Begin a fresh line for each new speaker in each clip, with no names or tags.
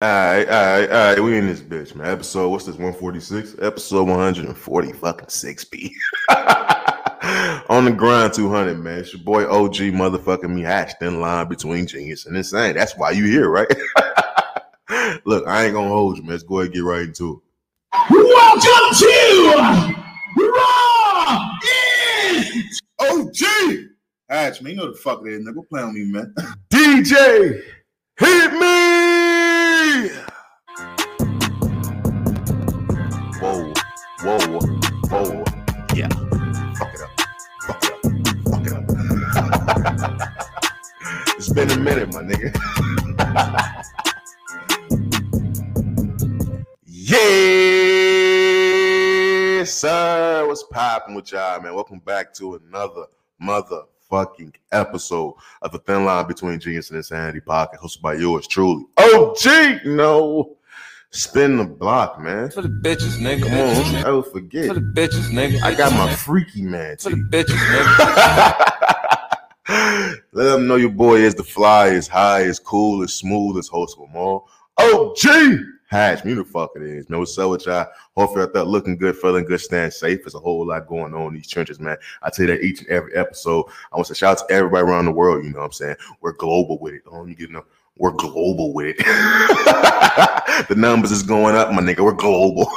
All right, all right, all right. We in this bitch, man. Episode, what's this? 146? Episode 140 fucking 6 B. On the grind 200, man. It's your boy OG motherfucking me hashed in line between genius and insane. That's why you here, right? Look, I ain't gonna hold you, man. Let's go ahead and get right into it.
Welcome to Raw Is
OG! Hatch, man, you know the fuck is, nigga. Play on me, man.
DJ, hit me! Whoa, whoa, whoa. Yeah. Fuck it up. Fuck it up. Fuck it up. it's been a minute, my nigga. yes, sir. What's popping with y'all, man? Welcome back to another motherfucking episode of the Thin Line Between Genius and Insanity podcast, hosted by yours truly. OG, no. Spin the block, man.
For the bitches, nigga.
Come on, don't you ever forget.
For the bitches, nigga.
I got my freaky man.
For the bitches, nigga.
Let them know your boy is the fly, is high, is cool, is smooth, is host of them all. OG! Hatch, me the fuck it is. What's up with y'all? Hopefully, I thought looking good, feeling good, staying safe. There's a whole lot going on in these trenches, man. I tell you that each and every episode. I want to shout out to everybody around the world. You know what I'm saying? We're global with it. Oh, you get enough. We're global with it. the numbers is going up, my nigga. We're global.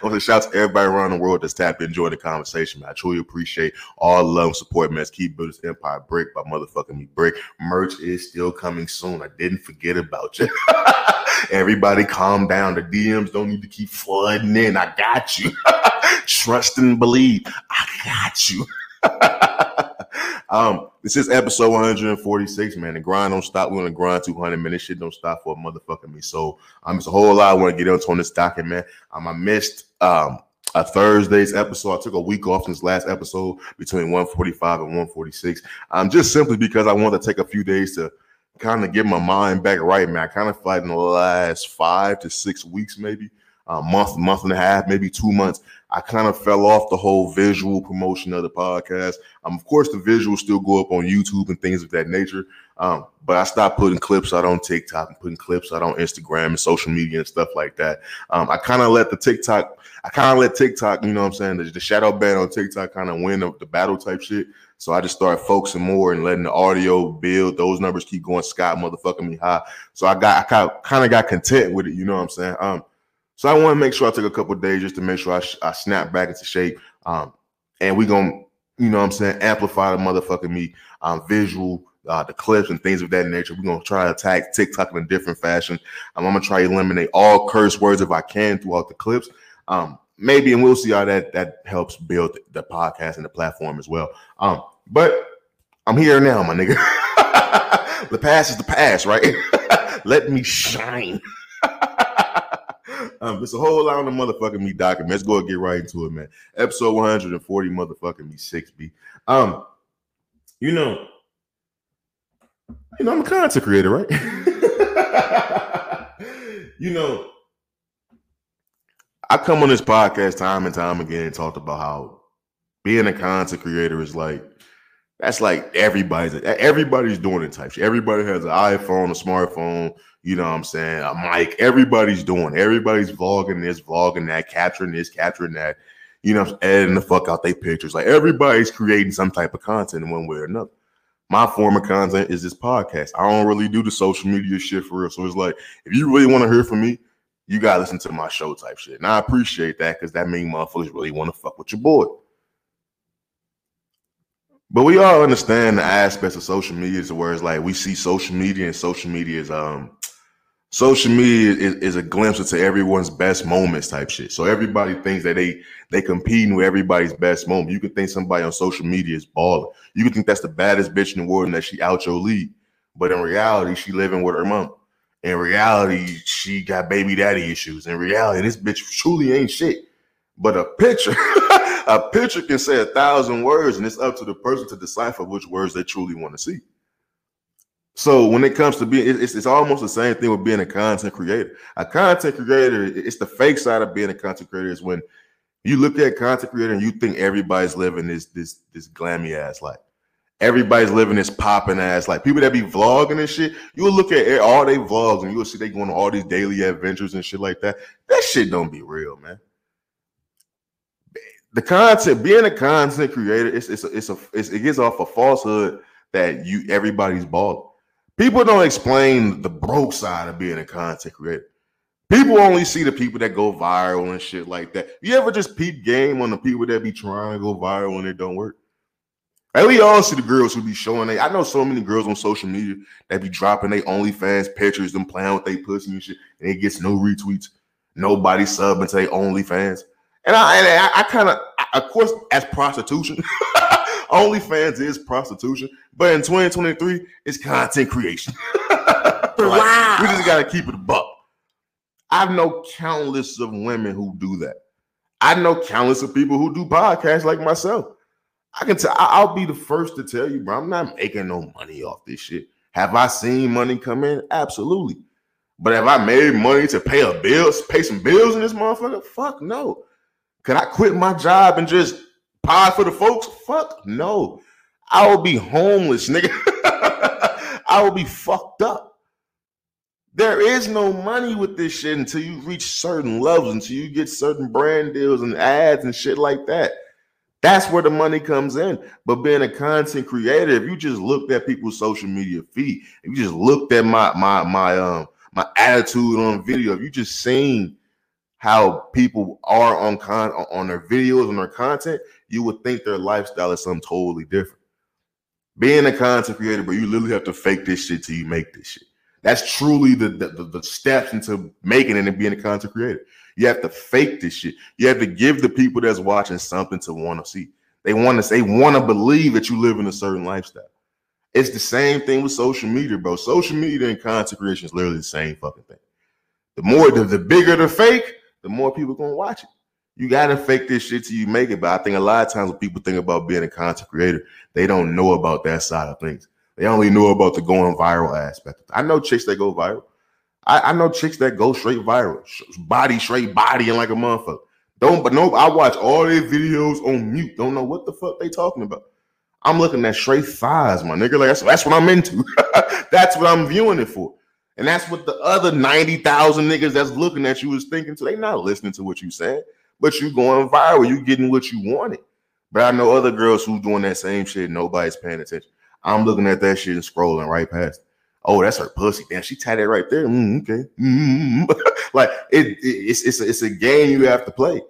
I want to shout out to everybody around the world that's tapped in, enjoy the conversation, man. I truly appreciate all love and support, man. Let's keep building this empire brick by motherfucking me brick. Merch is still coming soon. I didn't forget about you. Everybody calm down. The DMs don't need to keep flooding in. I got you. Trust and believe. I got you. Um, this is episode 146, man. The grind don't stop. We're gonna grind 200, man. This shit don't stop for a motherfucking me. So um, it's a whole lot I want to get into on this docket, man. Um, I missed um a Thursday's episode. I took a week off this last episode between 145 and 146. Um, just simply because I wanted to take a few days to kind of get my mind back right, man. I kind of fight in the last five to six weeks, maybe a month, month and a half, maybe two months, I kind of fell off the whole visual promotion of the podcast. Um, of course, the visuals still go up on YouTube and things of that nature. Um, but I stopped putting clips out on TikTok and putting clips out on Instagram and social media and stuff like that. Um, I kind of let the TikTok, I kind of let TikTok, you know what I'm saying, the, the shadow ban on TikTok kind of win the, the battle type shit. So I just started focusing more and letting the audio build. Those numbers keep going Scott motherfucking me high. So I got, I kind of got content with it. You know what I'm saying? Um, so I want to make sure I take a couple days just to make sure I, sh- I snap back into shape. Um, and we gonna, you know what I'm saying, amplify the motherfucking me um, visual, uh, the clips and things of that nature. We're gonna try to attack TikTok in a different fashion. Um, I'm gonna try to eliminate all curse words if I can throughout the clips. Um, maybe, and we'll see how that that helps build the podcast and the platform as well. Um, but I'm here now, my nigga. the past is the past, right? Let me shine. Um, there's a whole lot the motherfucking me document. Let's go and get right into it, man. Episode 140, motherfucking me 6B. Um, you know, you know, I'm a content creator, right? you know, I come on this podcast time and time again and talked about how being a content creator is like that's like everybody's everybody's doing it type shit. Everybody has an iPhone, a smartphone, you know what I'm saying, a mic. Everybody's doing. Everybody's vlogging this, vlogging that, capturing this, capturing that. You know, editing the fuck out their pictures. Like everybody's creating some type of content in one way or another. My form of content is this podcast. I don't really do the social media shit for real. So it's like, if you really want to hear from me, you gotta listen to my show type shit. And I appreciate that because that means motherfuckers really want to fuck with your boy. But we all understand the aspects of social media to where it's like we see social media and social media is um social media is, is a glimpse into everyone's best moments type shit. So everybody thinks that they they competing with everybody's best moment. You can think somebody on social media is balling. You can think that's the baddest bitch in the world and that she out your league. But in reality, she living with her mom. In reality, she got baby daddy issues. In reality, this bitch truly ain't shit. But a picture, a picture can say a thousand words, and it's up to the person to decipher which words they truly want to see. So when it comes to being, it's, it's almost the same thing with being a content creator. A content creator, it's the fake side of being a content creator is when you look at content creator and you think everybody's living this this this glammy ass life. Everybody's living this popping ass like people that be vlogging and shit. You'll look at all they vlogs and you'll see they going on all these daily adventures and shit like that. That shit don't be real, man. The content, being a content creator, it's it's a, it's a it's, it gets off a falsehood that you everybody's balling. People don't explain the broke side of being a content creator. People only see the people that go viral and shit like that. You ever just peep game on the people that be trying to go viral and it don't work? And we all see the girls who be showing they. I know so many girls on social media that be dropping their OnlyFans pictures, them playing with their pussy and shit, and it gets no retweets. Nobody subbing to their OnlyFans. And I, and I, I kind of, of course, as prostitution, OnlyFans is prostitution, but in 2023, it's content creation. like,
Wow.
We just gotta keep it a buck. I know countless of women who do that. I know countless of people who do podcasts like myself. I can tell. I'll be the first to tell you, bro. I'm not making no money off this shit. Have I seen money come in? Absolutely. But have I made money to pay a bill, pay some bills in this motherfucker? Fuck no. Could I quit my job and just pie for the folks? Fuck no. I will be homeless, nigga. I will be fucked up. There is no money with this shit until you reach certain levels, until you get certain brand deals and ads and shit like that. That's where the money comes in. But being a content creator, if you just looked at people's social media feed, if you just looked at my my my um my attitude on video, if you just seen how people are on con on their videos and their content, you would think their lifestyle is something totally different. Being a content creator, but you literally have to fake this shit till you make this shit. That's truly the the, the, steps into making it and being a content creator. You have to fake this shit. You have to give the people that's watching something to want to see. They want to they want to believe that you live in a certain lifestyle. It's the same thing with social media, bro. Social media and content creation is literally the same fucking thing. The more the, the bigger the fake, the more people gonna watch it. You gotta fake this shit till you make it. But I think a lot of times when people think about being a content creator, they don't know about that side of things. They only know about the going viral aspect. I know chicks that go viral. I, I know chicks that go straight viral, body straight body, and like a motherfucker. Don't but no, I watch all their videos on mute. Don't know what the fuck they talking about. I'm looking at straight thighs, my nigga. Like that's, that's what I'm into. that's what I'm viewing it for. And that's what the other 90,000 niggas that's looking at you is thinking too. They not listening to what you saying, but you going viral. You getting what you wanted. But I know other girls who doing that same shit. Nobody's paying attention. I'm looking at that shit and scrolling right past. Oh, that's her pussy. Damn, she tied that right there. Mm, okay. Mm. like it, it- it's it's a, it's a game you have to play.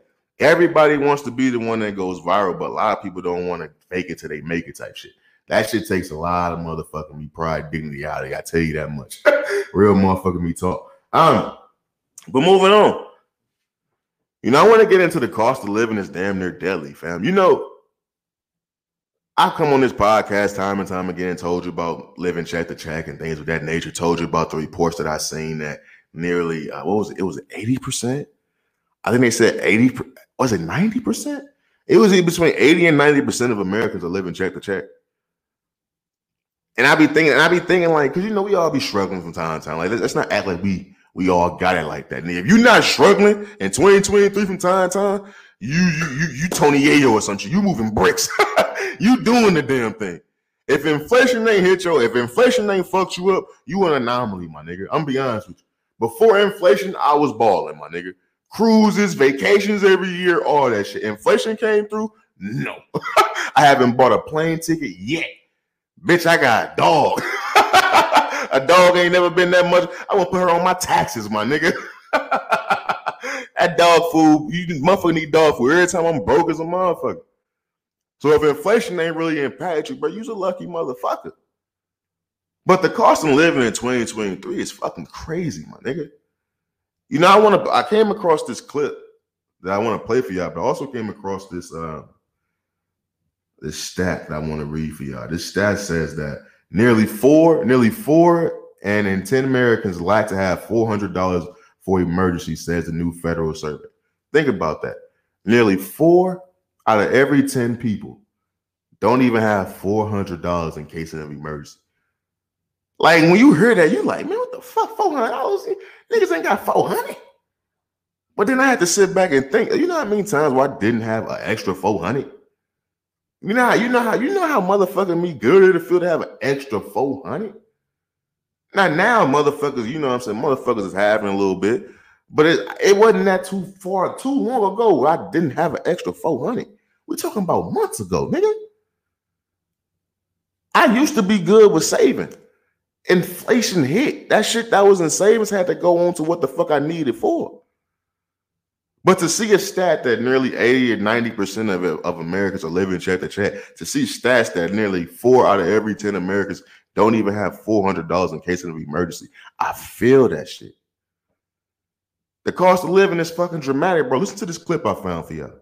Everybody wants to be the one that goes viral, but a lot of people don't want to fake it till they make it type shit. That shit takes a lot of motherfucking me pride, dignity out of it. I tell you that much. Real motherfucking me talk. Um, but moving on. You know, I want to get into the cost of living is damn near deadly, fam. You know, I've come on this podcast time and time again and told you about living check to check and things of that nature. Told you about the reports that I seen that nearly uh, what was it? It was eighty percent. I think they said eighty. Was it ninety percent? It was between eighty and ninety percent of Americans are living check to check. And I be thinking, and I be thinking like, because you know we all be struggling from time to time. Like let's, let's not act like we we all got it like that. And if you're not struggling in 2023 from time to time, you you you you Tony Yayo or something. You moving bricks. you doing the damn thing. If inflation ain't hit you, if inflation ain't fucked you up, you an anomaly, my nigga. I'm be honest with you. Before inflation, I was balling, my nigga. Cruises, vacations every year, all that shit. Inflation came through. No, I haven't bought a plane ticket yet. Bitch, I got a dog. a dog ain't never been that much. I want to put her on my taxes, my nigga. that dog food, you motherfucker need dog food every time I'm broke as a motherfucker. So if inflation ain't really impacted you, bro, you's a lucky motherfucker. But the cost of living in 2023 is fucking crazy, my nigga. You know, I want to. I came across this clip that I want to play for y'all, but I also came across this uh this stat that I want to read for y'all. This stat says that nearly four, nearly four, and in ten Americans lack to have four hundred dollars for emergency, says the new federal survey. Think about that. Nearly four out of every ten people don't even have four hundred dollars in case of emergency. Like when you hear that, you're like, man, what the fuck? Four hundred dollars? Niggas ain't got four hundred. But then I had to sit back and think. You know how many times where I didn't have an extra four hundred? You know how you know how you know how motherfucking me good it feel to have an extra 400. Now now motherfuckers, you know what I'm saying? Motherfuckers is having a little bit, but it, it wasn't that too far, too long ago. I didn't have an extra 400. We're talking about months ago, nigga. I used to be good with saving. Inflation hit. That shit that was in savings had to go on to what the fuck I needed for. But to see a stat that nearly 80 or 90% of, of Americans are living check to check, to see stats that nearly four out of every 10 Americans don't even have $400 in case of an emergency, I feel that shit. The cost of living is fucking dramatic, bro. Listen to this clip I found for you.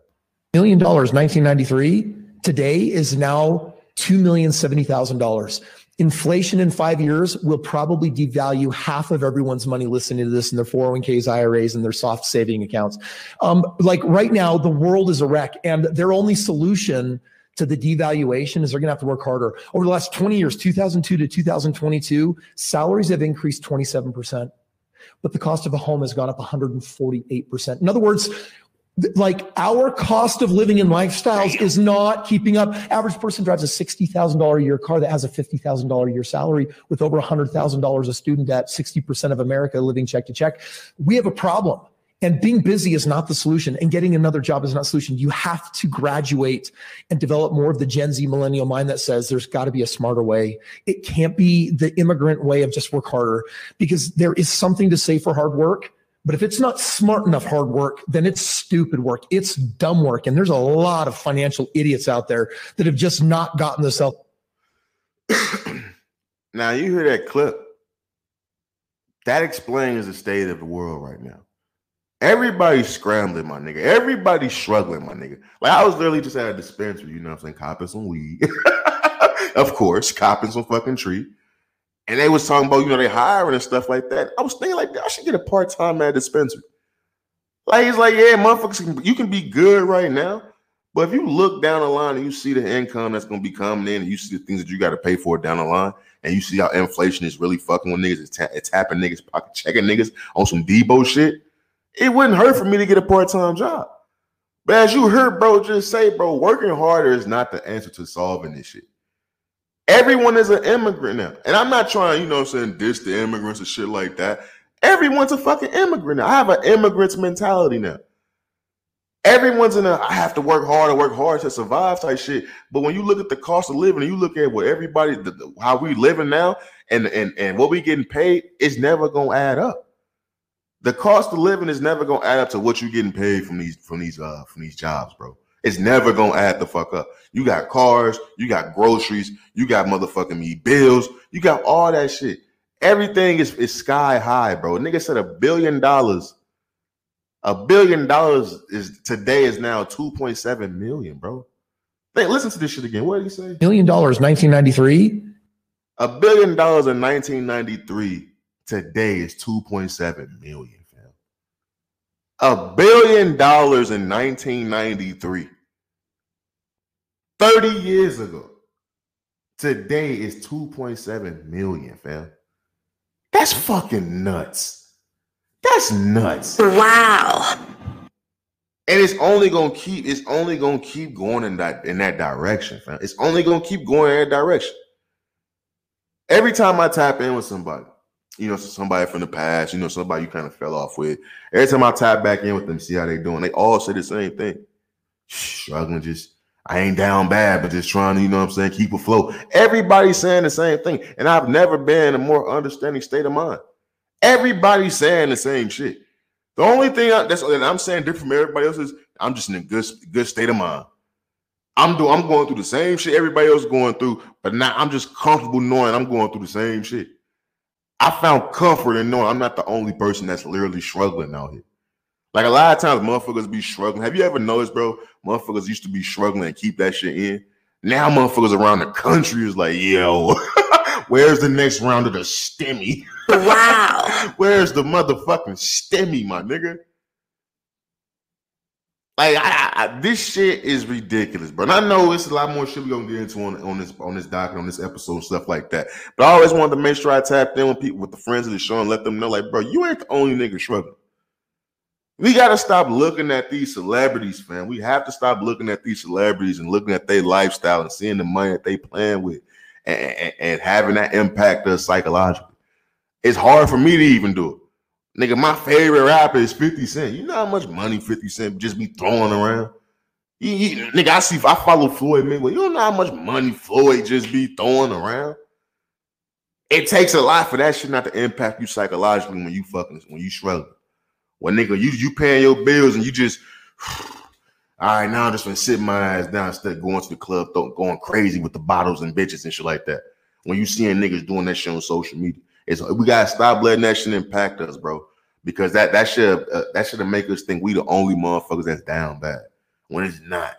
Million dollars, 1993. Today is now $2,070,000. Inflation in five years will probably devalue half of everyone's money listening to this in their 401ks, IRAs, and their soft saving accounts. Um, like right now, the world is a wreck, and their only solution to the devaluation is they're going to have to work harder. Over the last 20 years, 2002 to 2022, salaries have increased 27%, but the cost of a home has gone up 148%. In other words, like our cost of living and lifestyles Damn. is not keeping up. Average person drives a $60,000 a year car that has a $50,000 a year salary with over $100,000 of student debt, 60% of America living check to check. We have a problem. And being busy is not the solution, and getting another job is not the solution. You have to graduate and develop more of the Gen Z millennial mind that says there's got to be a smarter way. It can't be the immigrant way of just work harder because there is something to say for hard work but if it's not smart enough hard work, then it's stupid work. It's dumb work. And there's a lot of financial idiots out there that have just not gotten this up.
now you hear that clip. That explains the state of the world right now. Everybody's scrambling, my nigga. Everybody's struggling, my nigga. Like I was literally just at a dispensary, you know what I'm saying, copping some weed. of course, copping some fucking tree and they was talking about, you know, they hiring and stuff like that. I was thinking like, I should get a part time at dispensary. Like he's like, yeah, motherfuckers, you can be good right now, but if you look down the line and you see the income that's gonna be coming in, and you see the things that you got to pay for down the line, and you see how inflation is really fucking with niggas, it's, ta- it's tapping niggas, pocket checking niggas on some Debo shit. It wouldn't hurt for me to get a part time job. But as you heard, bro, just say, bro, working harder is not the answer to solving this shit. Everyone is an immigrant now. And I'm not trying, you know I'm saying, diss the immigrants and shit like that. Everyone's a fucking immigrant now. I have an immigrant's mentality now. Everyone's in a I have to work hard and work hard to survive type shit. But when you look at the cost of living and you look at what everybody the, how we living now and, and and what we getting paid, it's never gonna add up. The cost of living is never gonna add up to what you're getting paid from these from these uh from these jobs, bro. It's never gonna add the fuck up. You got cars, you got groceries, you got motherfucking me bills, you got all that shit. Everything is, is sky high, bro. Nigga said a billion dollars. A billion dollars is today is now 2.7 million, bro. Hey, listen to this shit again. What did he say?
Billion dollars, 1993.
A billion dollars in 1993 today is 2.7 million, fam. A billion dollars in 1993 30 years ago. Today is 2.7 million, fam. That's fucking nuts. That's nuts.
Wow.
And it's only gonna keep it's only gonna keep going in that in that direction, fam. It's only gonna keep going in that direction. Every time I tap in with somebody, you know, somebody from the past, you know, somebody you kind of fell off with. Every time I tap back in with them, see how they're doing, they all say the same thing. Struggling, just I ain't down bad, but just trying to, you know what I'm saying, keep afloat. Everybody's saying the same thing. And I've never been in a more understanding state of mind. Everybody's saying the same shit. The only thing I, that's and I'm saying different from everybody else is I'm just in a good, good state of mind. I'm doing I'm going through the same shit everybody else going through, but now I'm just comfortable knowing I'm going through the same shit. I found comfort in knowing I'm not the only person that's literally struggling out here. Like a lot of times, motherfuckers be struggling. Have you ever noticed, bro? Motherfuckers used to be struggling and keep that shit in. Now, motherfuckers around the country is like, yo, where's the next round of the stimmy?
Wow.
where's the motherfucking stimmy, my nigga? Like I, I, this shit is ridiculous, bro. And I know it's a lot more shit we gonna get into on, on this on this docket on this episode stuff like that. But I always wanted to make sure I tapped in with people with the friends of the show and let them know, like, bro, you ain't the only nigga struggling. We gotta stop looking at these celebrities, fam. We have to stop looking at these celebrities and looking at their lifestyle and seeing the money that they playing with and, and, and having that impact us psychologically. It's hard for me to even do it. Nigga, my favorite rapper is 50 Cent. You know how much money 50 Cent just be throwing around? Nigga, I see if I follow Floyd Mayweather. You don't know how much money Floyd just be throwing around. It takes a lot for that shit not to impact you psychologically when you fucking when you struggling. When nigga, you you paying your bills and you just all right, now I'm just gonna sit my ass down instead of going to the club, th- going crazy with the bottles and bitches and shit like that. When you seeing niggas doing that shit on social media, it's we gotta stop letting that shit impact us, bro. Because that that should uh, that should make us think we the only motherfuckers that's down bad when it's not.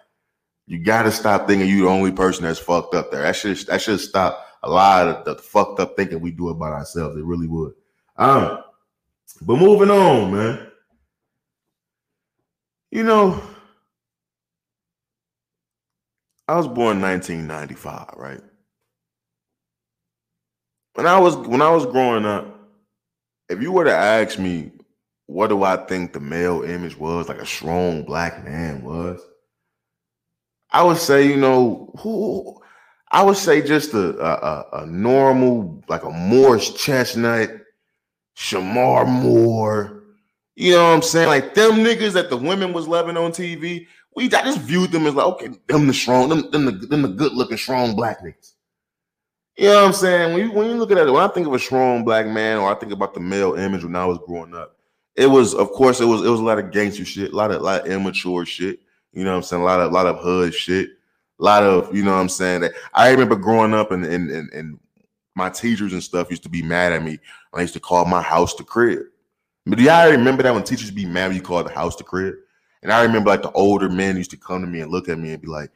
You gotta stop thinking you the only person that's fucked up there. That should that should stop a lot of the fucked up thinking we do about ourselves. It really would. Um, but moving on, man. You know, I was born in 1995, right? When I was when I was growing up, if you were to ask me what do I think the male image was, like a strong black man was, I would say, you know, who I would say just a a, a- a normal, like a Morris Chestnut, Shemar Moore. You know what I'm saying? Like them niggas that the women was loving on TV. We I just viewed them as like, okay, them the strong, them, them the them the good looking strong black niggas. You know what I'm saying? When you when you look at it, when I think of a strong black man, or I think about the male image when I was growing up, it was, of course, it was it was a lot of gangster shit, a lot of a lot of immature shit. You know what I'm saying? A lot of a lot of hood shit, a lot of you know what I'm saying. That I remember growing up and and and, and my teachers and stuff used to be mad at me I used to call my house the crib. But do y'all remember that when teachers be mad you call the house the crib? And I remember like the older men used to come to me and look at me and be like,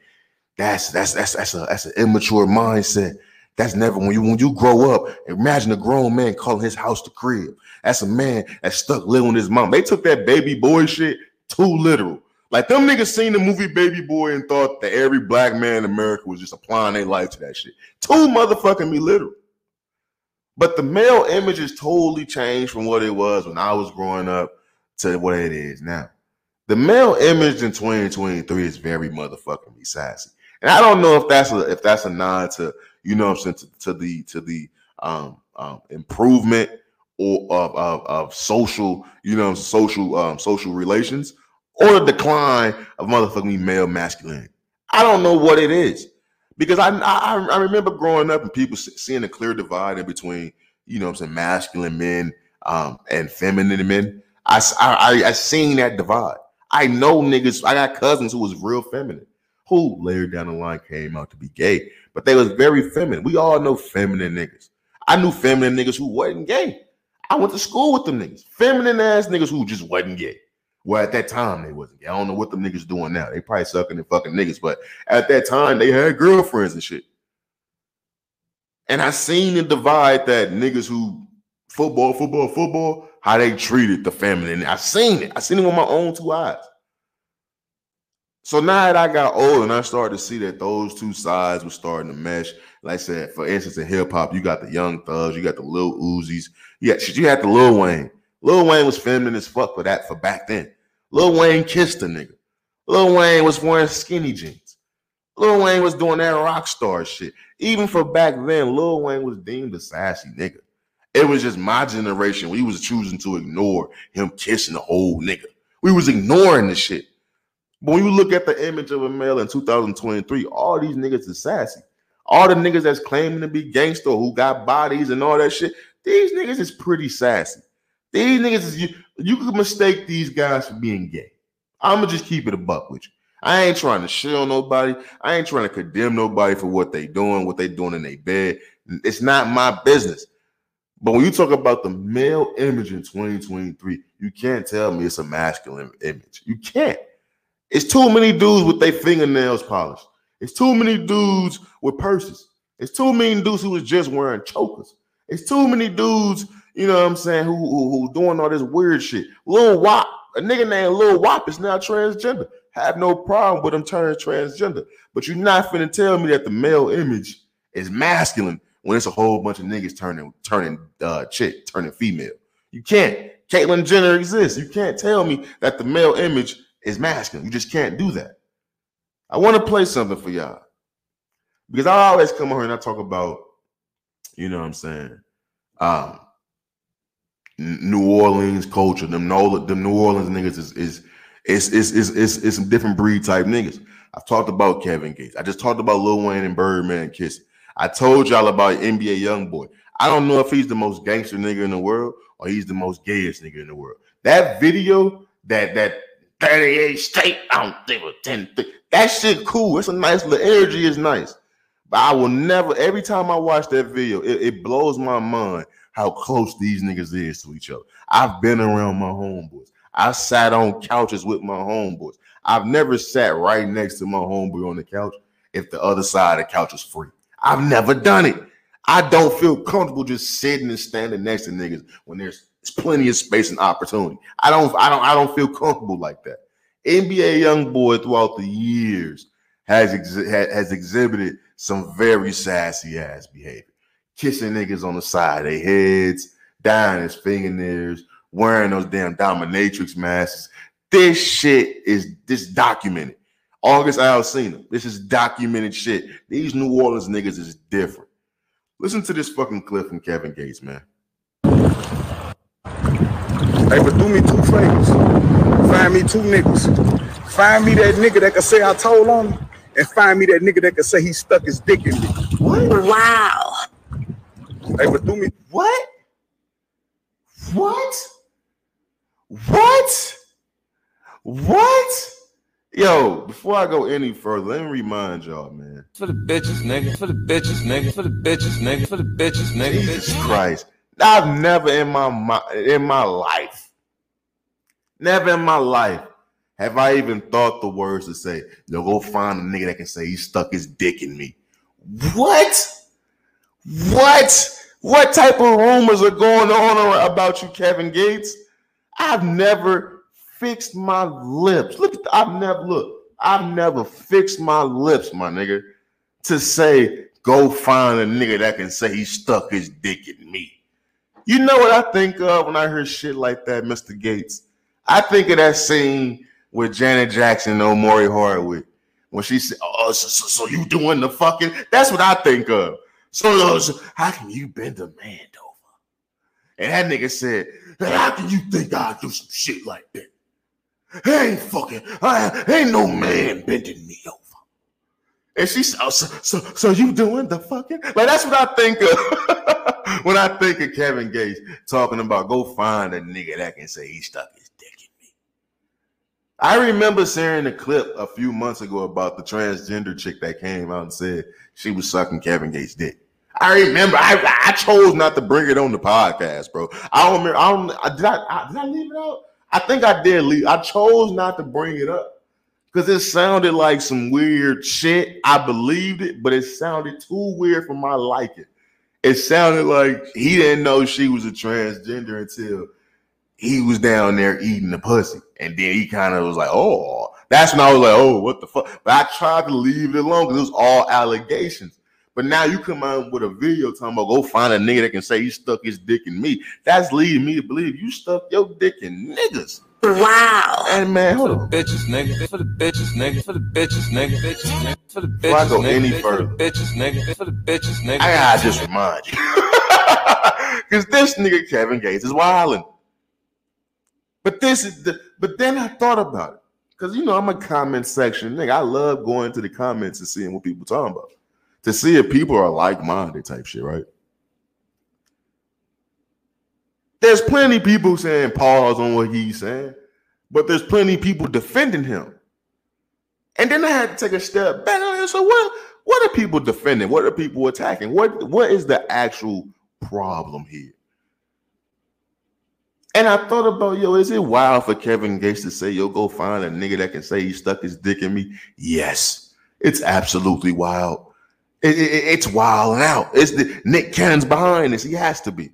"That's that's that's that's a that's an immature mindset. That's never when you when you grow up. Imagine a grown man calling his house the crib. That's a man that's stuck living with his mom. They took that baby boy shit too literal. Like them niggas seen the movie Baby Boy and thought that every black man in America was just applying their life to that shit. Too motherfucking me literal. But the male image has totally changed from what it was when I was growing up to what it is now. The male image in 2023 is very motherfucking sassy. And I don't know if that's a if that's a nod to, you know I'm saying, to, to the to the um, um improvement or of, of, of social, you know, social um social relations or the decline of motherfucking male masculinity. I don't know what it is because I I, I remember growing up and people seeing a clear divide in between, you know, I'm saying masculine men um, and feminine men. I, I I seen that divide. I know niggas. I got cousins who was real feminine, who later down the line came out to be gay, but they was very feminine. We all know feminine niggas. I knew feminine niggas who wasn't gay. I went to school with them niggas, feminine ass niggas who just wasn't gay. Well, at that time they wasn't. I don't know what them niggas doing now. They probably sucking and fucking niggas, but at that time they had girlfriends and shit. And I seen the divide that niggas who football, football, football, how they treated the feminine. I seen it. I seen it with my own two eyes. So now that I got old and I started to see that those two sides were starting to mesh. Like I said, for instance, in hip hop, you got the young thugs, you got the Lil Uzis, yeah, shit, you had the Lil Wayne. Lil Wayne was feminine as fuck for that for back then. Lil Wayne kissed a nigga. Lil Wayne was wearing skinny jeans. Lil Wayne was doing that rock star shit. Even for back then, Lil Wayne was deemed a sassy nigga. It was just my generation. We was choosing to ignore him kissing the whole nigga. We was ignoring the shit. But when you look at the image of a male in 2023, all these niggas is sassy. All the niggas that's claiming to be gangster who got bodies and all that shit, these niggas is pretty sassy. These niggas is you, you could mistake these guys for being gay. I'ma just keep it a buck with you. I ain't trying to shit on nobody. I ain't trying to condemn nobody for what they doing, what they doing in their bed. It's not my business. But when you talk about the male image in 2023, you can't tell me it's a masculine image. You can't. It's too many dudes with their fingernails polished. It's too many dudes with purses. It's too many dudes who was just wearing chokers. It's too many dudes, you know what I'm saying, who who, who doing all this weird shit. Lil Wop, a nigga named Lil Wop is now transgender. Have no problem with him turning transgender. But you're not finna tell me that the male image is masculine when it's a whole bunch of niggas turning turning uh chick, turning female. You can't Caitlyn Jenner exists. You can't tell me that the male image is masculine. You just can't do that. I want to play something for y'all because I always come on here and I talk about, you know what I'm saying, um, New Orleans culture. Them, Nol- them New Orleans niggas is is is is is is, is some different breed type niggas. I've talked about Kevin Gates. I just talked about Lil Wayne and Birdman kissing. I told y'all about NBA YoungBoy. I don't know if he's the most gangster nigga in the world or he's the most gayest nigga in the world. That video, that that 38 state, I don't think it 10. That shit cool. It's a nice little energy, is nice. But I will never, every time I watch that video, it, it blows my mind how close these niggas is to each other. I've been around my homeboys. I sat on couches with my homeboys. I've never sat right next to my homeboy on the couch if the other side of the couch is free. I've never done it. I don't feel comfortable just sitting and standing next to niggas when there's, plenty of space and opportunity. I don't, I don't, I don't feel comfortable like that. NBA YoungBoy throughout the years has has exhibited some very sassy ass behavior, kissing niggas on the side of their heads, down his fingernails, wearing those damn dominatrix masks. This shit is this documented. August Alsina, this is documented shit. These New Orleans niggas is different. Listen to this fucking clip from Kevin Gates, man.
Hey, but do me two favors. Find me two niggas. Find me that nigga that can say I told on him, and find me that nigga that can say he stuck his dick in me.
Wow.
Hey, but do me
What? What? What? What? Yo, before I go any further, let me remind y'all, man.
For the bitches, nigga. For the bitches, nigga. For the bitches, nigga. For the bitches, nigga.
Jesus Christ. I've never in my mi- in my life, never in my life have I even thought the words to say, yo, go find a nigga that can say he stuck his dick in me. What? What? What type of rumors are going on about you, Kevin Gates? I've never fixed my lips. Look, the, I've never look. I've never fixed my lips, my nigga, to say go find a nigga that can say he stuck his dick in me. You know what I think of when I hear shit like that, Mr. Gates? I think of that scene with Janet Jackson and Omari Hardwick when she said, "Oh, so, so, so you doing the fucking?" That's what I think of. So, so how can you bend a man over? And that nigga said, "How can you think I do some shit like that? Ain't fucking, I ain't no man bending me over." And she said, oh, so, so, so you doing the fucking? Like that's what I think of when I think of Kevin Gates talking about go find a nigga that can say he stuck his dick in me. I remember seeing a clip a few months ago about the transgender chick that came out and said she was sucking Kevin Gates' dick. I remember. I, I chose not to bring it on the podcast, bro. I don't remember. I don't. I, did I, I did I leave it out? I think I did leave. I chose not to bring it up because it sounded like some weird shit. I believed it, but it sounded too weird for my liking. It sounded like he didn't know she was a transgender until he was down there eating the pussy. And then he kind of was like, oh, that's when I was like, oh, what the fuck? But I tried to leave it alone because it was all allegations. But now you come out with a video talking about go find a nigga that can say he stuck his dick in me. That's leading me to believe you stuck your dick in niggas.
Wow.
And man,
For
hold
the bitches, nigga. For the bitches, nigga. For the bitches, nigga. Bitches, nigga. For the
Before I
bitches,
go
nigga.
any
For
further.
the bitches, nigga. For the bitches, nigga.
I gotta just remind you. Because this nigga Kevin Gates is wilding. But this is the but then I thought about it. Because you know, I'm a comment section nigga. I love going to the comments and seeing what people talking about. To see if people are like-minded type shit, right? There's plenty people saying pause on what he's saying, but there's plenty people defending him. And then I had to take a step back. and So what? What are people defending? What are people attacking? What What is the actual problem here? And I thought about, yo, is it wild for Kevin Gates to say, yo, go find a nigga that can say he stuck his dick in me? Yes, it's absolutely wild. It- it- it's wild out. It's the Nick Cannon's behind this. He has to be.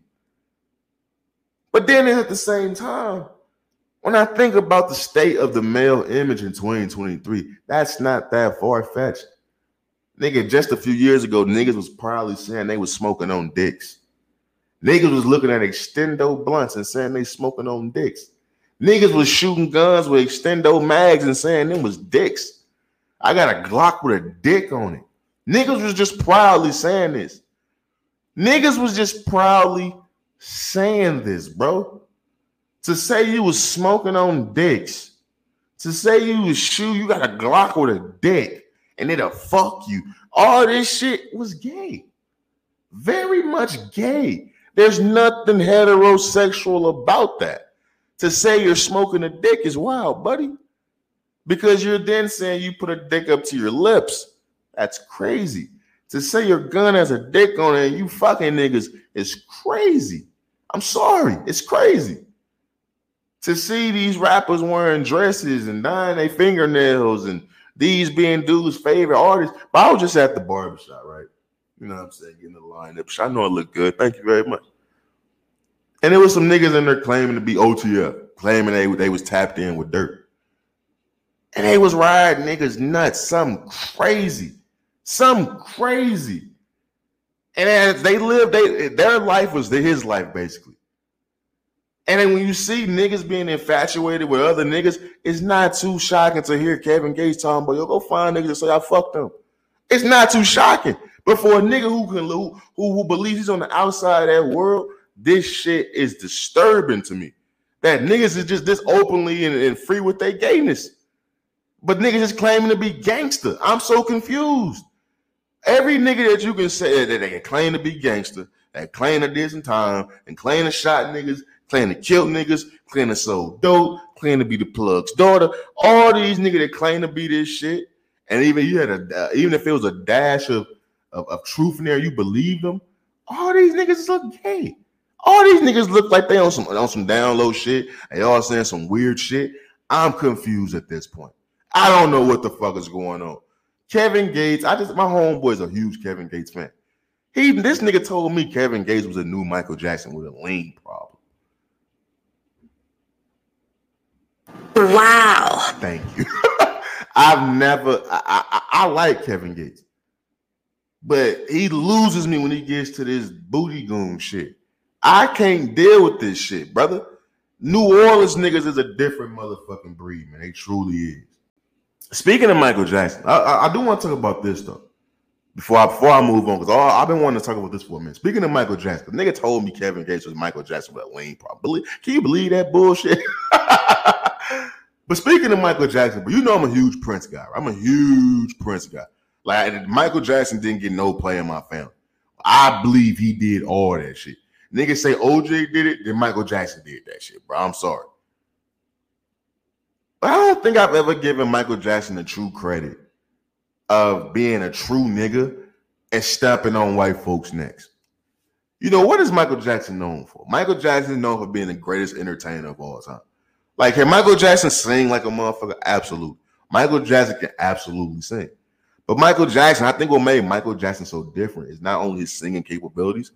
But then at the same time, when I think about the state of the male image in 2023, that's not that far fetched. Nigga, just a few years ago, niggas was probably saying they was smoking on dicks. Niggas was looking at extendo blunts and saying they smoking on dicks. Niggas was shooting guns with extendo mags and saying them was dicks. I got a Glock with a dick on it. Niggas was just proudly saying this. Niggas was just proudly saying this, bro. To say you was smoking on dicks, to say you was shoe, you got a Glock with a dick, and it'll fuck you. All this shit was gay. Very much gay. There's nothing heterosexual about that. To say you're smoking a dick is wild, buddy. Because you're then saying you put a dick up to your lips. That's crazy. To say your gun has a dick on it and you fucking niggas is crazy. I'm sorry. It's crazy. To see these rappers wearing dresses and dyeing their fingernails and these being dudes' favorite artists. But I was just at the barbershop, right? You know what I'm saying? Getting the line up. I know it looked good. Thank you very much. And there was some niggas in there claiming to be OTF, claiming they, they was tapped in with Durk. And they was riding niggas nuts, something crazy, something crazy. And as they lived, they their life was his life, basically. And then when you see niggas being infatuated with other niggas, it's not too shocking to hear Kevin Gates talking about, yo, go find niggas and say I fucked them. It's not too shocking. But for a nigga who can who, who believes he's on the outside of that world, this shit is disturbing to me. That niggas is just this openly and, and free with their gayness. But niggas is claiming to be gangster. I'm so confused. Every nigga that you can say that they can claim to be gangster, that claim to did some time, and claim to shot niggas, claim to kill niggas, claim to sell dope, claim to be the plug's daughter. All these niggas that claim to be this shit, and even you had a uh, even if it was a dash of, of, of truth in there, you believe them. All these niggas look gay. All these niggas look like they on some on some down low shit. They all saying some weird shit. I'm confused at this point. I don't know what the fuck is going on. Kevin Gates, I just my homeboy's a huge Kevin Gates fan. He this nigga told me Kevin Gates was a new Michael Jackson with a lean problem.
Wow.
Thank you. I've never I, I, I like Kevin Gates, but he loses me when he gets to this booty goon shit. I can't deal with this shit, brother. New Orleans niggas is a different motherfucking breed, man. They truly is. Speaking of Michael Jackson, I, I, I do want to talk about this though. Before I before I move on, because I've been wanting to talk about this for a minute. Speaking of Michael Jackson, the nigga told me Kevin Gates was Michael Jackson with a lean problem. Can you believe that bullshit? but speaking of Michael Jackson, but you know I'm a huge Prince guy. Right? I'm a huge Prince guy. Like Michael Jackson didn't get no play in my family. I believe he did all that shit. Niggas say OJ did it, then Michael Jackson did that shit, bro. I'm sorry. I don't think I've ever given Michael Jackson the true credit of being a true nigga and stepping on white folks' necks. You know, what is Michael Jackson known for? Michael Jackson is known for being the greatest entertainer of all time. Like, can Michael Jackson sing like a motherfucker? Absolutely. Michael Jackson can absolutely sing. But Michael Jackson, I think what made Michael Jackson so different is not only his singing capabilities,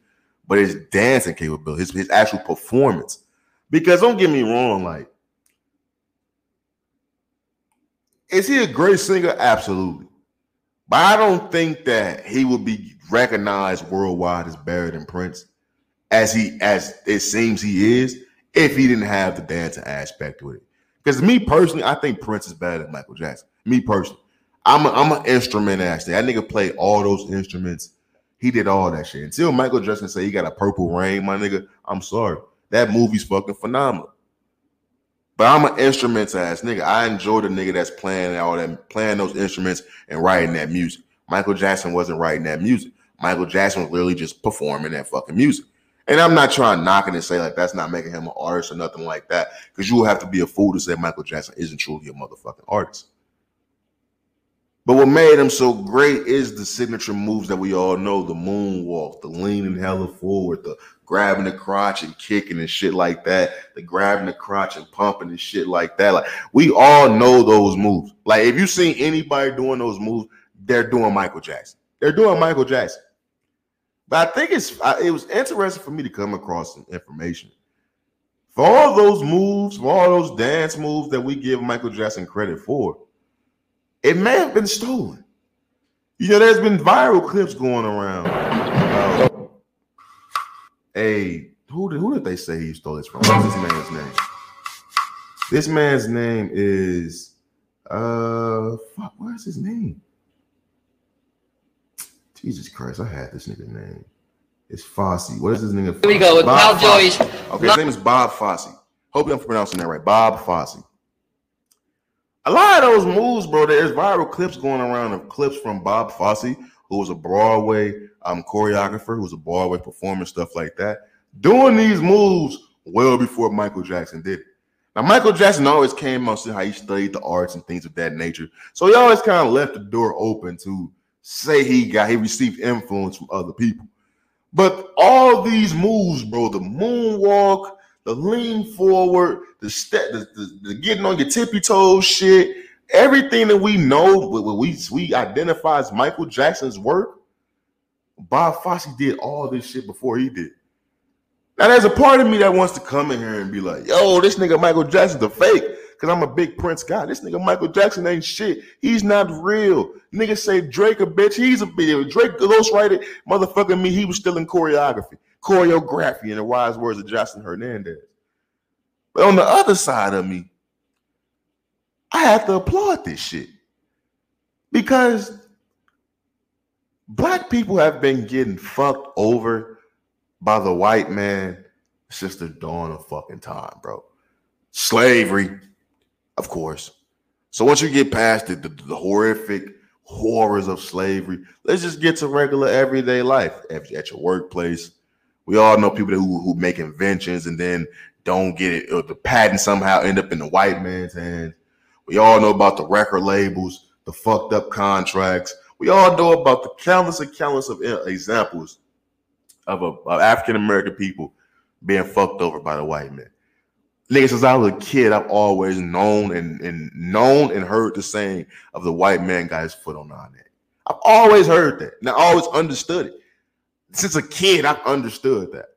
but his dancing capability, his, his actual performance. Because don't get me wrong, like, is he a great singer? Absolutely. But I don't think that he would be recognized worldwide as better than Prince, as he as it seems he is, if he didn't have the dancing aspect to it. Because me personally, I think Prince is better than Michael Jackson. Me personally. I'm a, I'm an instrument actually. That nigga played all those instruments. He did all that shit. Until Michael Jackson say he got a purple rain, my nigga, I'm sorry. That movie's fucking phenomenal. But I'm an instruments ass nigga. I enjoy the nigga that's playing all that, playing those instruments and writing that music. Michael Jackson wasn't writing that music. Michael Jackson was literally just performing that fucking music. And I'm not trying to knock it and say like that's not making him an artist or nothing like that. Because you will have to be a fool to say Michael Jackson isn't truly a motherfucking artist. But what made him so great is the signature moves that we all know: the moonwalk, the leaning hella forward, the grabbing the crotch and kicking and shit like that, the grabbing the crotch and pumping and shit like that. Like we all know those moves. Like if you see anybody doing those moves, they're doing Michael Jackson. They're doing Michael Jackson. But I think it's it was interesting for me to come across some information. For all those moves, for all those dance moves that we give Michael Jackson credit for, it may have been stolen. You know, there's been viral clips going around. A who did who did they say he stole this from? What's this man's name? This man's name is uh fuck, where's his name? Jesus Christ, I had this nigga name. It's Fosse. What is this nigga?
Here we go with
Bob Fosse. Okay, his name is Bob Fosse. Hope I'm pronouncing that right. Bob Fosse. A lot of those moves, bro. There's viral clips going around of clips from Bob Fosse, who was a Broadway um, choreographer, who's a Broadway performer, stuff like that, doing these moves well before Michael Jackson did. Now, Michael Jackson always came out saying how he studied the arts and things of that nature. So he always kind of left the door open to say he got he received influence from other people. But all these moves, bro, the moonwalk, the lean forward, the step, the, the, the getting on your tippy toes shit, everything that we know, what we we identify as Michael Jackson's work. Bob Fosse did all this shit before he did. Now, there's a part of me that wants to come in here and be like, yo, this nigga Michael Jackson's a fake. Cause I'm a big Prince guy. This nigga Michael Jackson ain't shit. He's not real. Niggas say Drake a bitch. He's a bitch. Drake ghostwriter, motherfucking me. He was still in choreography, choreography, in the wise words of Justin Hernandez. But on the other side of me, I have to applaud this shit because black people have been getting fucked over by the white man since the dawn of fucking time, bro. Slavery, of course. So once you get past the, the, horrific horrors of slavery, let's just get to regular everyday life at, at your workplace. We all know people who, who make inventions and then don't get it, or the patent somehow end up in the white man's hands. We all know about the record labels, the fucked up contracts. We all know about the countless and countless of examples of, of African American people being fucked over by the white man. Nigga, since I was a kid, I've always known and, and known and heard the saying of the white man got his foot on our neck. I've always heard that. And I always understood it. Since a kid, I've understood that.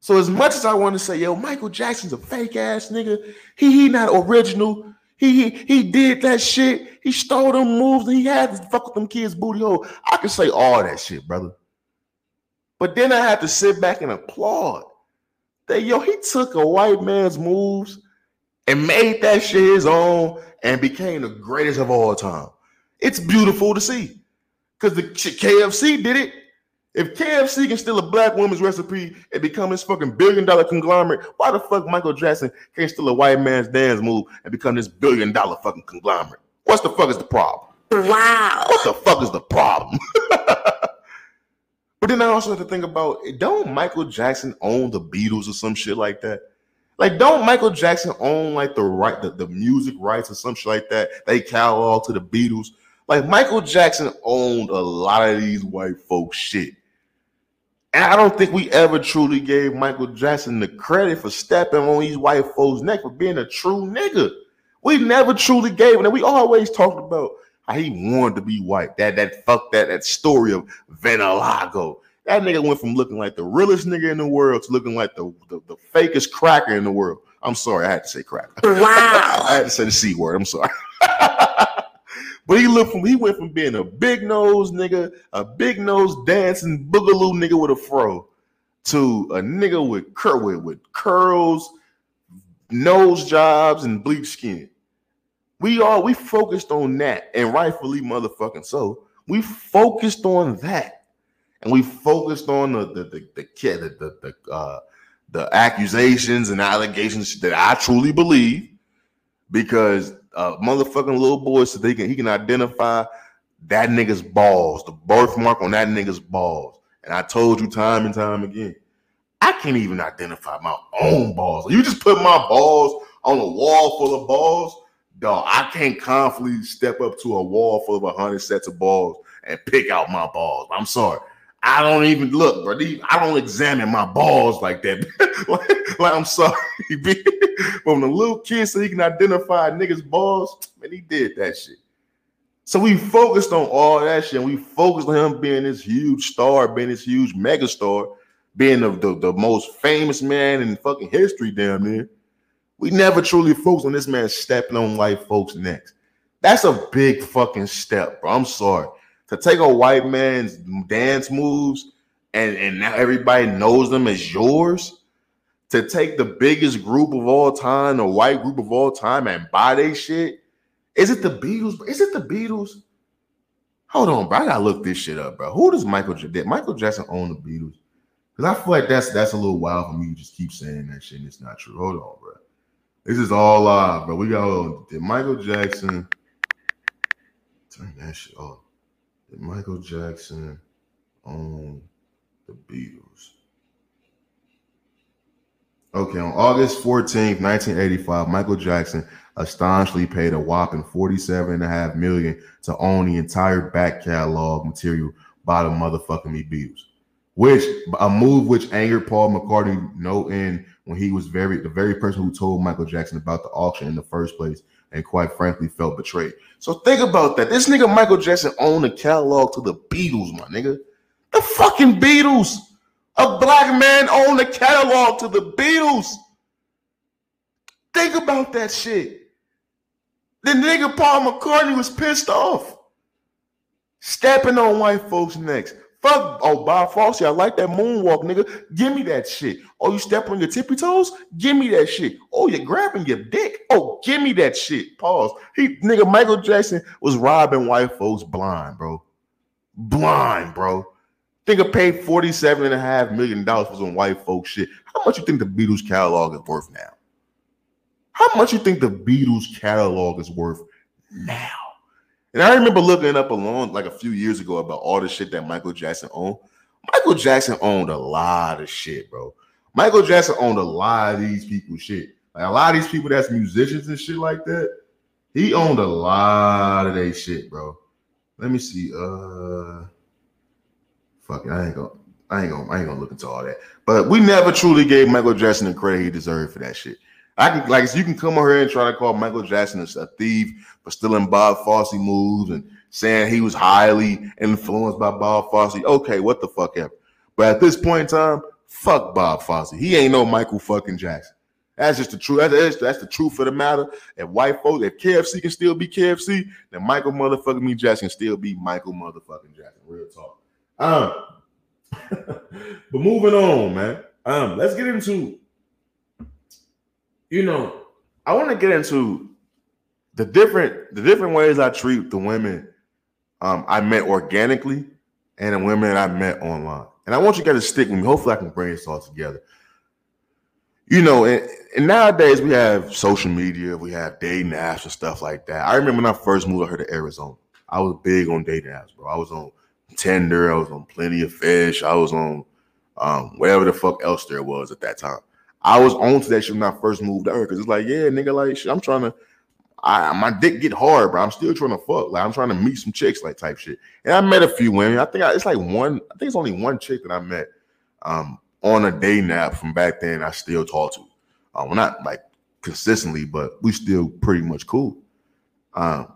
So as much as I want to say, yo, Michael Jackson's a fake ass nigga, he he not original. He he he did that shit. He stole them moves. And he had to fuck with them kids' booty hole. I can say all that shit, brother. But then I have to sit back and applaud that yo, he took a white man's moves and made that shit his own and became the greatest of all time. It's beautiful to see because the KFC did it. If KFC can steal a black woman's recipe and become this fucking billion dollar conglomerate, why the fuck Michael Jackson can't steal a white man's dance move and become this billion dollar fucking conglomerate? What the fuck is the problem?
Wow.
What the fuck is the problem? but then I also have to think about don't Michael Jackson own the Beatles or some shit like that? Like, don't Michael Jackson own like the right the, the music rights or some shit like that? They catalog to the Beatles. Like Michael Jackson owned a lot of these white folks shit. And I don't think we ever truly gave Michael Jackson the credit for stepping on these white folks' neck for being a true nigga. We never truly gave it. And we always talked about how he wanted to be white. That that fuck that that story of vitiligo. That nigga went from looking like the realest nigga in the world to looking like the, the, the fakest cracker in the world. I'm sorry, I had to say cracker.
Wow.
I had to say the C word. I'm sorry. but he looked from he went from being a big nose nigga, a big nose dancing boogaloo nigga with a fro, to a nigga with cur with, with curls, nose jobs, and bleach skin. We all we focused on that, and rightfully motherfucking so. We focused on that, and we focused on the the the the the the, the uh the accusations and allegations that I truly believe because uh motherfucking little boy so they can he can identify that nigga's balls, the birthmark on that nigga's balls. And I told you time and time again, I can't even identify my own balls. You just put my balls on a wall full of balls, dog. I can't confidently step up to a wall full of a hundred sets of balls and pick out my balls. I'm sorry. I don't even look, bro. I don't examine my balls like that. like, like, I'm sorry. But when the little kid so he can identify nigga's balls, man, he did that shit. So we focused on all that shit. And we focused on him being this huge star, being this huge mega star, being the, the, the most famous man in fucking history, damn near. We never truly focused on this man stepping on white folks' necks. That's a big fucking step, bro. I'm sorry. To take a white man's dance moves and and now everybody knows them as yours. To take the biggest group of all time, the white group of all time, and buy they shit. Is it the Beatles? Is it the Beatles? Hold on, bro. I gotta look this shit up, bro. Who does Michael did Michael Jackson own the Beatles? Because I feel like that's that's a little wild for me to just keep saying that shit and it's not true. Hold on, bro. This is all live, bro. We got oh, did Michael Jackson turn that shit off? Did Michael Jackson own the Beatles? Okay, on August 14th, 1985, Michael Jackson astonishingly paid a whopping 47.5 million to own the entire back catalog material by the motherfucking me Beatles. Which a move which angered Paul McCartney no end when he was very the very person who told Michael Jackson about the auction in the first place and quite frankly felt betrayed. So think about that. This nigga Michael Jackson owned a catalog to the Beatles, my nigga. The fucking Beatles. A black man owned a catalog to the Beatles. Think about that shit. The nigga Paul McCartney was pissed off. Stepping on white folks' necks. Fuck, oh, Bob Fosse, I like that moonwalk, nigga. Give me that shit. Oh, you step on your tippy toes? Give me that shit. Oh, you're grabbing your dick? Oh, give me that shit. Pause. He, nigga, Michael Jackson was robbing white folks blind, bro. Blind, bro. Think Nigga paid $47.5 million for some white folks shit. How much you think the Beatles catalog is worth now? How much you think the Beatles catalog is worth now? And I remember looking up along like a few years ago about all the shit that Michael Jackson owned. Michael Jackson owned a lot of shit, bro. Michael Jackson owned a lot of these people's shit. Like a lot of these people that's musicians and shit like that. He owned a lot of their shit, bro. Let me see. Uh fuck it. I ain't gonna I ain't gonna I ain't gonna look into all that. But we never truly gave Michael Jackson the credit he deserved for that shit. I can like you can come over here and try to call Michael Jackson a, thief for stealing Bob Fosse moves and saying he was highly influenced by Bob Fosse. Okay, what the fuck ever. But at this point in time, fuck Bob Fosse. He ain't no Michael fucking Jackson. That's just the truth. That's, that's, the truth of the matter. If white folks, if KFC can still be KFC, then Michael motherfucking me Jackson still be Michael motherfucking Jackson. Real talk. Um, but moving on, man. Um, let's get into you know, I want to get into the different the different ways I treat the women um, I met organically and the women I met online. And I want you guys to stick with me. Hopefully, I can bring this all together. You know, and, and nowadays we have social media, we have dating apps and stuff like that. I remember when I first moved here to Arizona, I was big on dating apps, bro. I was on Tinder, I was on Plenty of Fish, I was on um, whatever the fuck else there was at that time. I was on to that shit when I first moved out because it's like, yeah, nigga, like shit, I'm trying to, I my dick get hard, bro. I'm still trying to fuck. Like I'm trying to meet some chicks, like type shit. And I met a few women. I think I, it's like one. I think it's only one chick that I met um, on a day nap from back then. I still talk to. Uh, well, not like consistently, but we still pretty much cool. Um,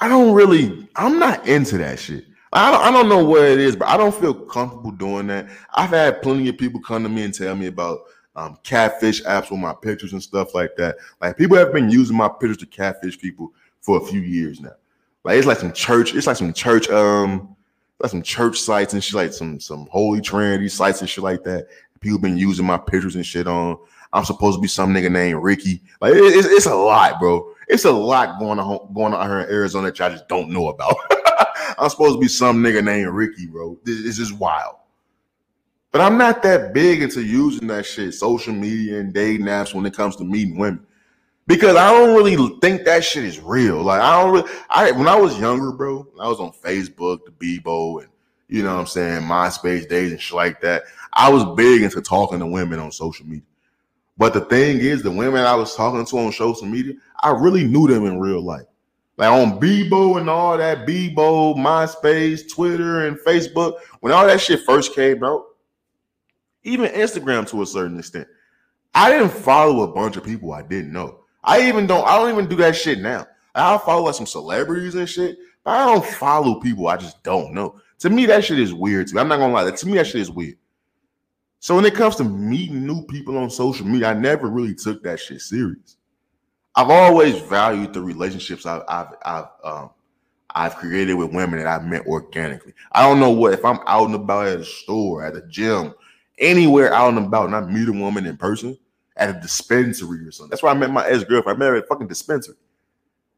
I don't really. I'm not into that shit. I don't, I don't know what it is, but I don't feel comfortable doing that. I've had plenty of people come to me and tell me about um, catfish apps with my pictures and stuff like that. Like people have been using my pictures to catfish people for a few years now. Like it's like some church, it's like some church, um, like some church sites and shit, like some some holy trinity sites and shit like that. People been using my pictures and shit on. I'm supposed to be some nigga named Ricky. Like it, it's, it's a lot, bro. It's a lot going on going on here in Arizona that y'all just don't know about. I'm supposed to be some nigga named Ricky, bro. This, this is wild. But I'm not that big into using that shit, social media and dating apps when it comes to meeting women. Because I don't really think that shit is real. Like I don't really I when I was younger, bro, I was on Facebook, the Bebo, and you know what I'm saying, MySpace days and shit like that. I was big into talking to women on social media. But the thing is, the women I was talking to on social media, I really knew them in real life. Like on Bebo and all that, Bebo, MySpace, Twitter, and Facebook, when all that shit first came out, even Instagram to a certain extent, I didn't follow a bunch of people I didn't know. I even don't, I don't even do that shit now. I'll follow like some celebrities and shit, but I don't follow people I just don't know. To me, that shit is weird to me. I'm not gonna lie. That To me, that shit is weird. So when it comes to meeting new people on social media, I never really took that shit serious. I've always valued the relationships I've I've I've, um, I've created with women that I've met organically. I don't know what if I'm out and about at a store, at a gym, anywhere out and about, and I meet a woman in person at a dispensary or something. That's where I met my ex girlfriend. I met her at a fucking dispensary.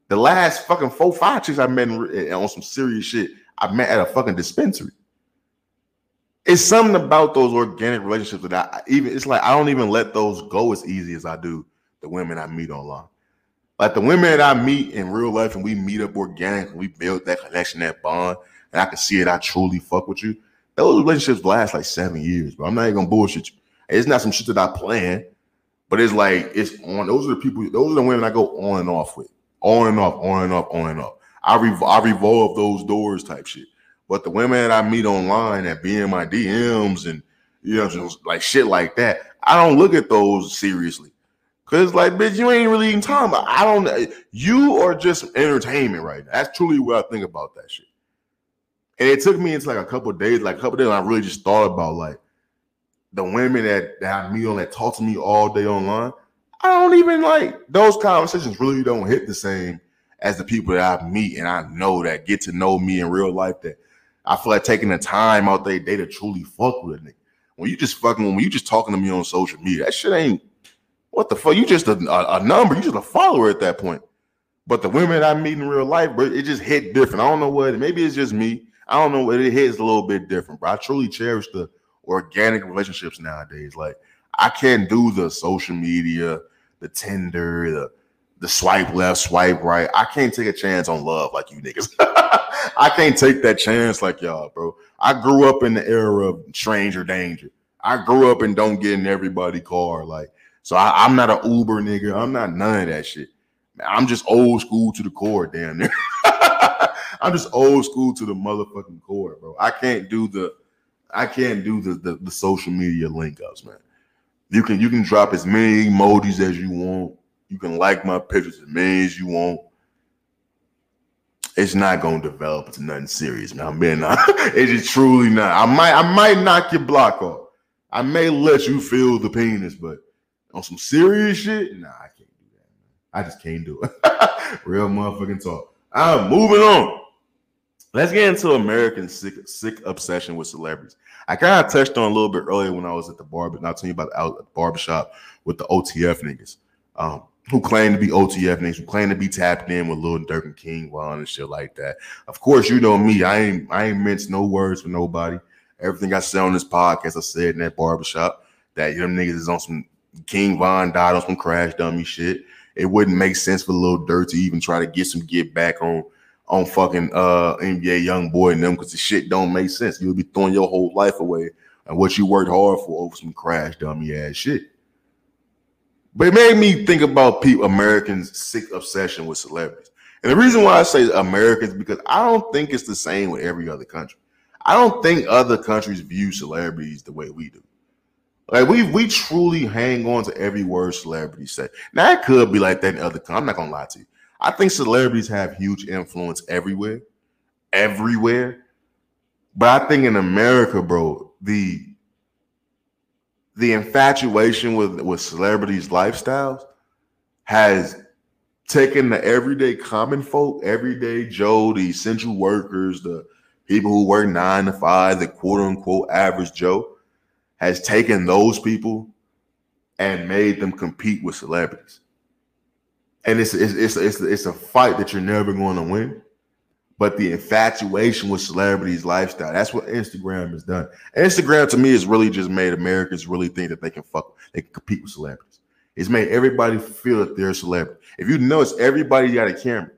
The last fucking four five chicks I met in, on some serious shit, I met at a fucking dispensary. It's something about those organic relationships that I even. It's like I don't even let those go as easy as I do the women I meet online. Like the women that I meet in real life and we meet up organically, we build that connection, that bond, and I can see it. I truly fuck with you. Those relationships last like seven years, but I'm not even gonna bullshit you. It's not some shit that I plan, but it's like it's on. Those are the people. Those are the women I go on and off with, on and off, on and off, on and off. I I revolve those doors type shit. But the women that I meet online that be in my DMs and you know like shit like that, I don't look at those seriously. Cause like, bitch, you ain't really even talking about. I don't. You are just entertainment right now. That's truly what I think about that shit. And it took me into like a couple days, like a couple days. I really just thought about like the women that, that I meet on that talk to me all day online. I don't even like those conversations. Really don't hit the same as the people that I meet and I know that get to know me in real life. That I feel like taking the time out their day to truly fuck with a nigga. When you just fucking when you just talking to me on social media, that shit ain't what the fuck? You just a, a, number. You just a follower at that point. But the women I meet in real life, bro, it just hit different. I don't know what. Maybe it's just me. I don't know what it hits a little bit different. But I truly cherish the organic relationships nowadays. Like I can't do the social media, the Tinder, the the swipe left, swipe right. I can't take a chance on love like you niggas. I can't take that chance like y'all, bro. I grew up in the era of stranger danger. I grew up and don't get in everybody car. Like so I, am not an Uber nigga. I'm not none of that shit. I'm just old school to the core, damn near. I'm just old school to the motherfucking core, bro. I can't do the I can't do the, the, the social media link ups, man. You can you can drop as many emojis as you want. You can like my pictures as many as you want. It's not gonna develop into nothing serious, man. I'm being it's just truly not. I might I might knock your block off. I may let you feel the penis, but on some serious shit, nah, I can't do that. Man. I just can't do it. Real motherfucking talk. I'm moving on. Let's get into American sick sick obsession with celebrities. I kind of touched on a little bit earlier when I was at the barber, not telling you about the, out, the barbershop with the OTF niggas, um, who claim to be OTF niggas, who claim to be tapped in with Lil Durk and King Von and shit like that. Of course, you know me. I ain't I ain't mince no words for nobody. Everything I say on this podcast, I said in that barbershop that them niggas is on some King Von died on some crash dummy shit. It wouldn't make sense for Lil Durk to even try to get some get back on on fucking uh NBA YoungBoy and them because the shit don't make sense. You'll be throwing your whole life away and what you worked hard for over some crash dummy ass shit. But it made me think about people Americans' sick obsession with celebrities. And the reason why I say Americans because I don't think it's the same with every other country. I don't think other countries view celebrities the way we do. Like we we truly hang on to every word celebrities say. Now it could be like that in other. I'm not gonna lie to you. I think celebrities have huge influence everywhere, everywhere. But I think in America, bro, the the infatuation with with celebrities' lifestyles has taken the everyday common folk, everyday Joe, the essential workers, the people who work nine to five, the quote unquote average Joe, has taken those people and made them compete with celebrities. And it's it's it's it's, it's a fight that you're never going to win. But the infatuation with celebrities' lifestyle, that's what Instagram has done. Instagram to me has really just made Americans really think that they can fuck, they can compete with celebrities. It's made everybody feel that they're a celebrity. If you notice, everybody got a camera.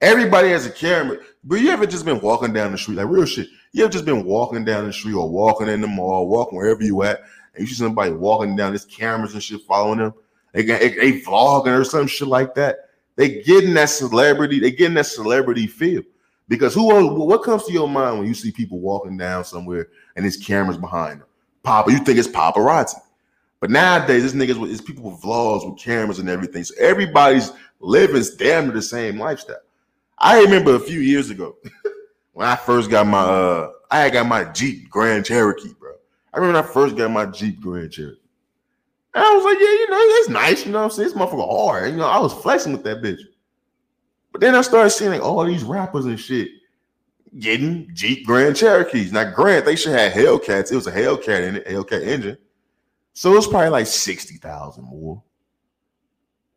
Everybody has a camera. But you ever just been walking down the street, like real shit? You ever just been walking down the street or walking in the mall, walking wherever you at, and you see somebody walking down, there's cameras and shit following them. They they, they vlogging or some shit like that. They getting that celebrity, they getting that celebrity feel. Because who what comes to your mind when you see people walking down somewhere and there's cameras behind them? Papa, you think it's paparazzi. But nowadays, this niggas with it's people with vlogs with cameras and everything. So everybody's living damn near the same lifestyle. I remember a few years ago when I first got my uh I had got my Jeep Grand Cherokee, bro. I remember I first got my Jeep Grand Cherokee. And I was like, yeah, you know, it's nice, you know I'm saying? This motherfucker hard. You know, I was flexing with that bitch. But then I started seeing like all these rappers and shit getting Jeep Grand Cherokees. Now, Grant, they should have Hellcats. It was a Hellcat in it, Hellcat engine. So it's probably like 60,000 more.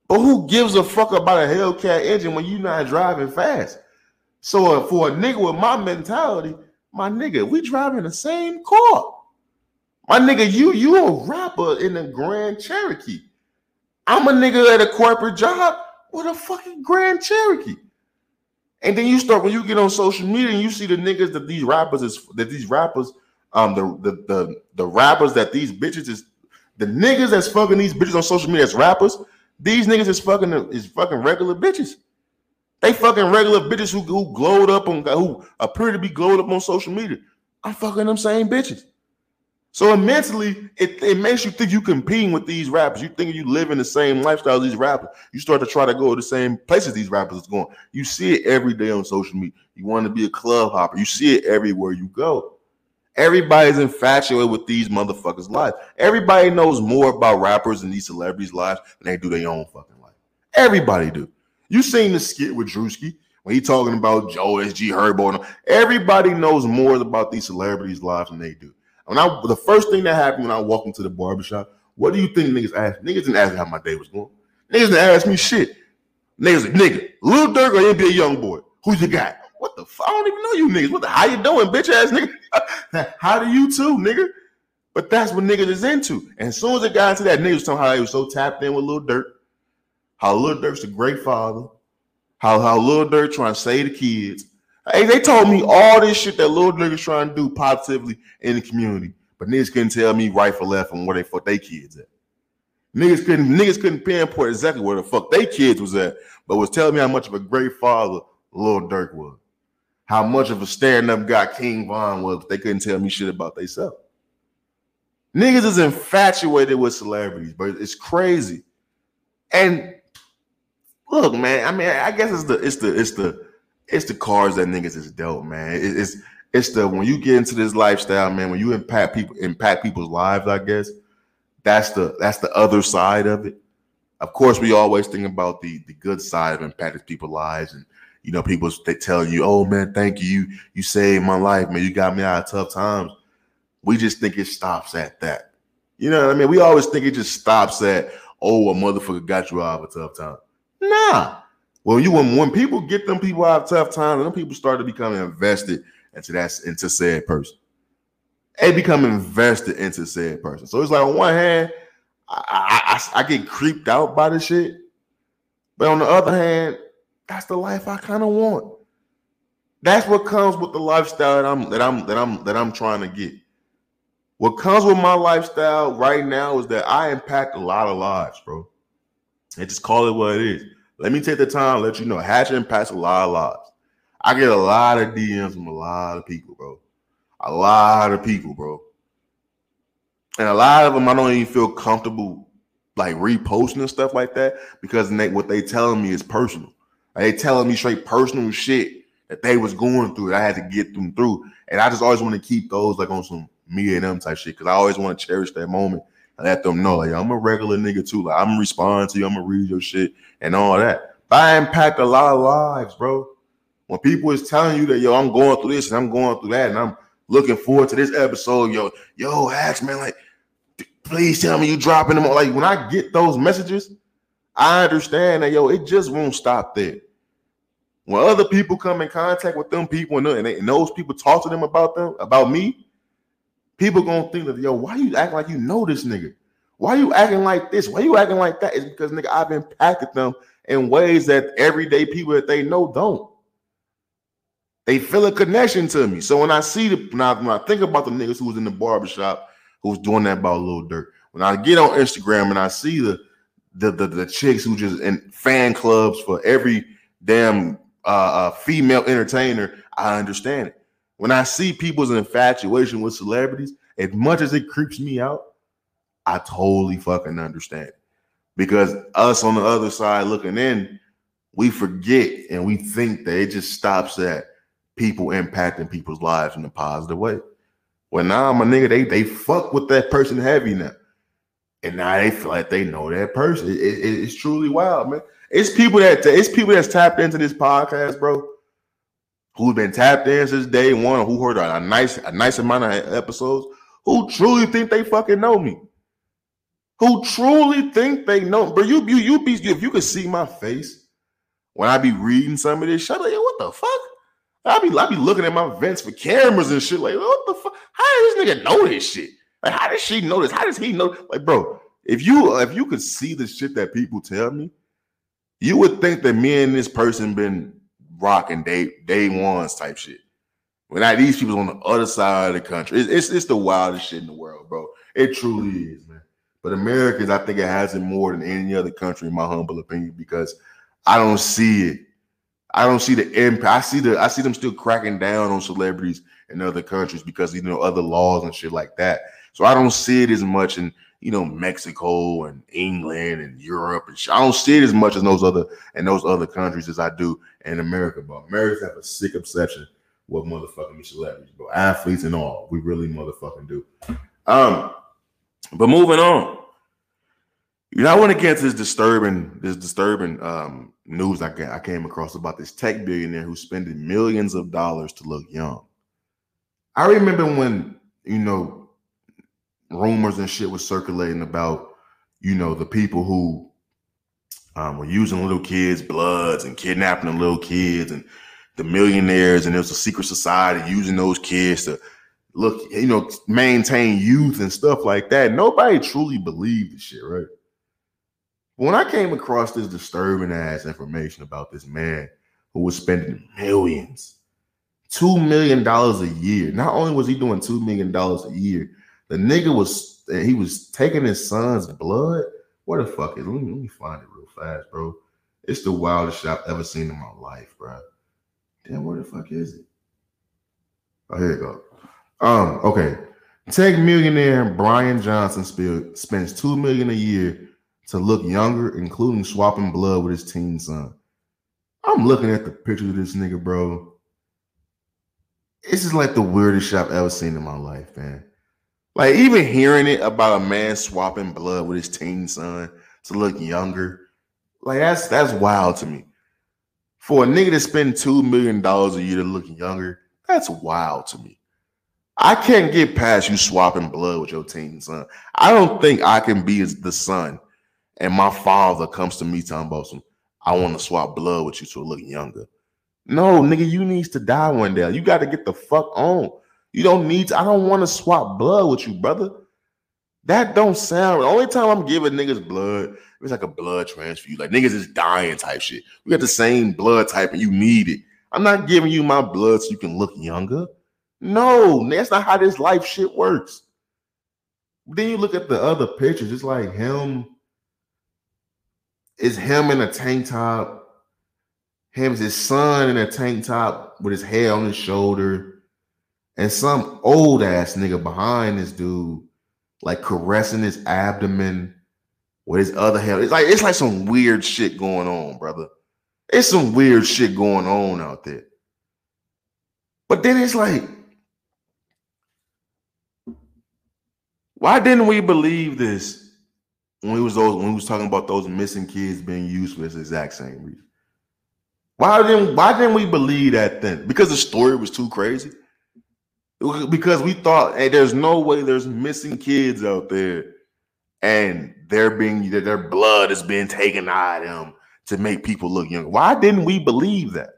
But who gives a fuck about a Hellcat engine when you're not driving fast? So for a nigga with my mentality, my nigga, we driving the same car. My nigga, you you a rapper in a Grand Cherokee. I'm a nigga at a corporate job with a fucking Grand Cherokee. And then you start when you get on social media and you see the niggas that these rappers is that these rappers, um, the the the, the rappers that these bitches is the niggas that's fucking these bitches on social media as rappers, these niggas is fucking is fucking regular bitches. They fucking regular bitches who, who glowed up on who appear to be glowed up on social media. I'm fucking them same bitches. So mentally, it, it makes you think you competing with these rappers. You think you live in the same lifestyle as these rappers. You start to try to go to the same places these rappers is going. You see it every day on social media. You want to be a club hopper. You see it everywhere you go. Everybody's infatuated with these motherfuckers' lives. Everybody knows more about rappers and these celebrities' lives than they do their own fucking life. Everybody do. You seen the skit with Drewski when he talking about Joe SG Herbo. Everybody knows more about these celebrities' lives than they do. When I the first thing that happened when I walked into the barbershop, what do you think niggas asked? Niggas didn't ask me how my day was going. Niggas didn't ask me shit. Niggas like, nigga, Lil Durk or NBA YoungBoy? Who's the guy? What the fuck? I don't even know you niggas. What the how you doing, bitch ass nigga? how do you too, nigga? But that's what niggas is into. And as soon as it got into that, niggas somehow he was so tapped in with Lil Durk, how Lil Durk's a great father, how how Lil Durk trying to save the kids. Hey, they told me all this shit that Lil Durk is trying to do positively in the community, but niggas couldn't tell me right for left and where they fuck they kids at. Niggas couldn't niggas couldn't pinpoint exactly where the fuck they kids was at, but was telling me how much of a great father Lil Durk was, how much of a stand up guy King Von was. They couldn't tell me shit about themselves. Niggas is infatuated with celebrities, but it's crazy. And look, man, I mean, I guess it's the it's the it's the it's the cards that niggas is dealt, man. It- it's it's the when you get into this lifestyle, man, when you impact people impact people's lives, I guess that's the that's the other side of it. Of course, we always think about the the good side of impacting people's lives, and you know, people they telling you, "Oh man, thank you, you you saved my life, man. You got me out of tough times." We just think it stops at that. You know what I mean? We always think it just stops at, "Oh, a motherfucker got you out of a tough time." Nah. Well, you when when people get them people out of tough times, and them people start to become invested into that into said person. They become invested into said person. So it's like on one hand, I, I, I, I get creeped out by this shit, but on the other hand, that's the life I kind of want. That's what comes with the lifestyle that I'm that I'm that I'm that I'm trying to get. What comes with my lifestyle right now is that I impact a lot of lives, bro. And just call it what it is. Let me take the time let you know Hatch impacts a lot of lives. I get a lot of DMs from a lot of people, bro. A lot of people, bro. And a lot of them I don't even feel comfortable like reposting and stuff like that because they, what they telling me is personal. Like, they telling me straight personal shit that they was going through. That I had to get them through, and I just always want to keep those like on some me and them type shit because I always want to cherish that moment let them know like I'm a regular nigga too. Like I'm respond to you, I'm gonna read your shit and all that. But I impact a lot of lives, bro. When people is telling you that yo, I'm going through this and I'm going through that, and I'm looking forward to this episode, yo, yo, Ax, man, like, please tell me you dropping them. Like when I get those messages, I understand that yo, it just won't stop there. When other people come in contact with them people and, and, they, and those people talk to them about them, about me, people gonna think that yo, why you acting like you know this nigga? Why you acting like this? Why you acting like that? It's because nigga, I've impacted them in ways that everyday people that they know don't. They feel a connection to me. So when I see the when I, when I think about the niggas who was in the barbershop who was doing that about Lil Durk, when I get on Instagram and I see the the the, the chicks who just in fan clubs for every damn uh, uh, female entertainer, I understand it. When I see people's infatuation with celebrities, as much as it creeps me out, I totally fucking understand. Because us on the other side looking in, we forget and we think that it just stops at people impacting people's lives in a positive way. Well, now my nigga, they they fuck with that person heavy now. And now they feel like they know that person. It- it- it's truly wild, man. It's people that it's people that's tapped into this podcast, bro. Who's been tapped in since day one, who heard a, a nice a nice amount of episodes, who truly think they fucking know me, who truly think they know. But you you you be if you could see my face when I be reading some of this shit, yo, what the fuck? I be I be looking at my vents for cameras and shit. Like, what the fuck? How does this nigga know this shit? Like, how does she know this? How does he know? Like, bro, if you if you could see the shit that people tell me, you would think that me and this person been rocking day day ones type shit. When I these people on the other side of the country, it's, it's it's the wildest shit in the world, bro. It truly is, man. But Americans, I think it has it more than any other country, in my humble opinion, because I don't see it. I don't see the impact. I see the I see them still cracking down on celebrities in other countries because you know other laws and shit like that. So I don't see it as much in you know Mexico and England and Europe and shit. I don't see it as much in those other in those other countries as I do in America. But Americans have a sick obsession with motherfucking celebrities, bro. Athletes and all. We really motherfucking do. Um, but moving on. You know, I to get this disturbing, this disturbing um, news I came across about this tech billionaire who's spending millions of dollars to look young. I remember when you know rumors and shit was circulating about you know the people who um, were using little kids' bloods and kidnapping the little kids and the millionaires, and there was a secret society using those kids to look, you know, maintain youth and stuff like that. Nobody truly believed the shit, right? When I came across this disturbing ass information about this man who was spending millions, two million dollars a year. Not only was he doing two million dollars a year, the nigga was he was taking his son's blood. Where the fuck is? Let me, let me find it real fast, bro. It's the wildest shit I've ever seen in my life, bro. Damn, where the fuck is it? Oh, here you go. Um, okay. Tech millionaire Brian Johnson spill, spends two million a year to look younger, including swapping blood with his teen son. I'm looking at the picture of this nigga, bro. This is like the weirdest shit I've ever seen in my life, man. Like even hearing it about a man swapping blood with his teen son to look younger, like that's that's wild to me. For a nigga to spend two million dollars a year to look younger, that's wild to me. I can't get past you swapping blood with your teen son. I don't think I can be the son, and my father comes to me talking about some. I want to swap blood with you to look younger. No, nigga, you needs to die one day. You got to get the fuck on. You don't need to. I don't want to swap blood with you, brother. That don't sound. The only time I'm giving niggas blood, it's like a blood transfusion. Like niggas is dying type shit. We got the same blood type and you need it. I'm not giving you my blood so you can look younger. No, that's not how this life shit works. Then you look at the other pictures, it's like him. It's him in a tank top. Him's his son in a tank top with his hair on his shoulder. And some old ass nigga behind this dude, like caressing his abdomen with his other hair. It's like it's like some weird shit going on, brother. It's some weird shit going on out there. But then it's like, why didn't we believe this when we was those when we was talking about those missing kids being this exact same reason? Why didn't why didn't we believe that then? Because the story was too crazy. Because we thought, hey, there's no way there's missing kids out there, and they're being their blood is being taken out of them to make people look younger. Why didn't we believe that?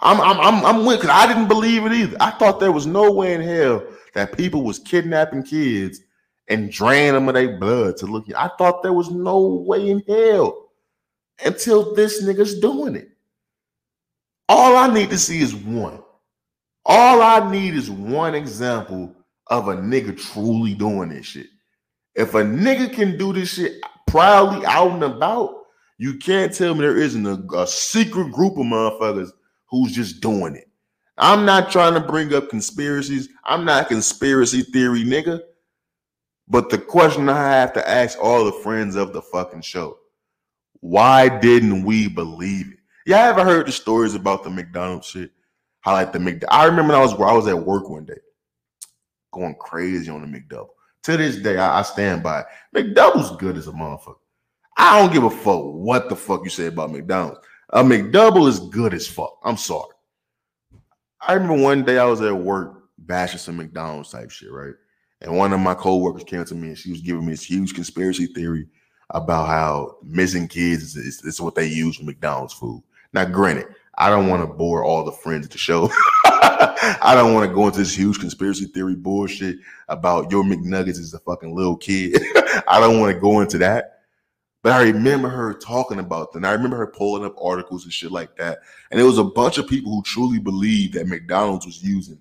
I'm I'm I'm I'm with because I didn't believe it either. I thought there was no way in hell that people was kidnapping kids and draining them of their blood to look. I thought there was no way in hell until this nigga's doing it. All I need to see is one. All I need is one example of a nigga truly doing this shit. If a nigga can do this shit proudly out and about, you can't tell me there isn't a, a secret group of motherfuckers who's just doing it. I'm not trying to bring up conspiracies. I'm not a conspiracy theory nigga. But the question I have to ask all the friends of the fucking show why didn't we believe it? Y'all ever heard the stories about the McDonald's shit? Like the McDonald's. I remember I was where I was at work one day, going crazy on the McDouble. To this day, I, I stand by it. McDouble's good as a motherfucker. I don't give a fuck what the fuck you say about McDonald's. A McDouble is good as fuck. I'm sorry. I remember one day I was at work bashing some McDonald's type shit, right? And one of my coworkers came to me and she was giving me this huge conspiracy theory about how missing kids is, is, is what they use for McDonald's food. Now, granted, I don't want to bore all the friends at the show. I don't want to go into this huge conspiracy theory bullshit about your McNuggets is a fucking little kid. I don't want to go into that. But I remember her talking about. And I remember her pulling up articles and shit like that. And it was a bunch of people who truly believed that McDonald's was using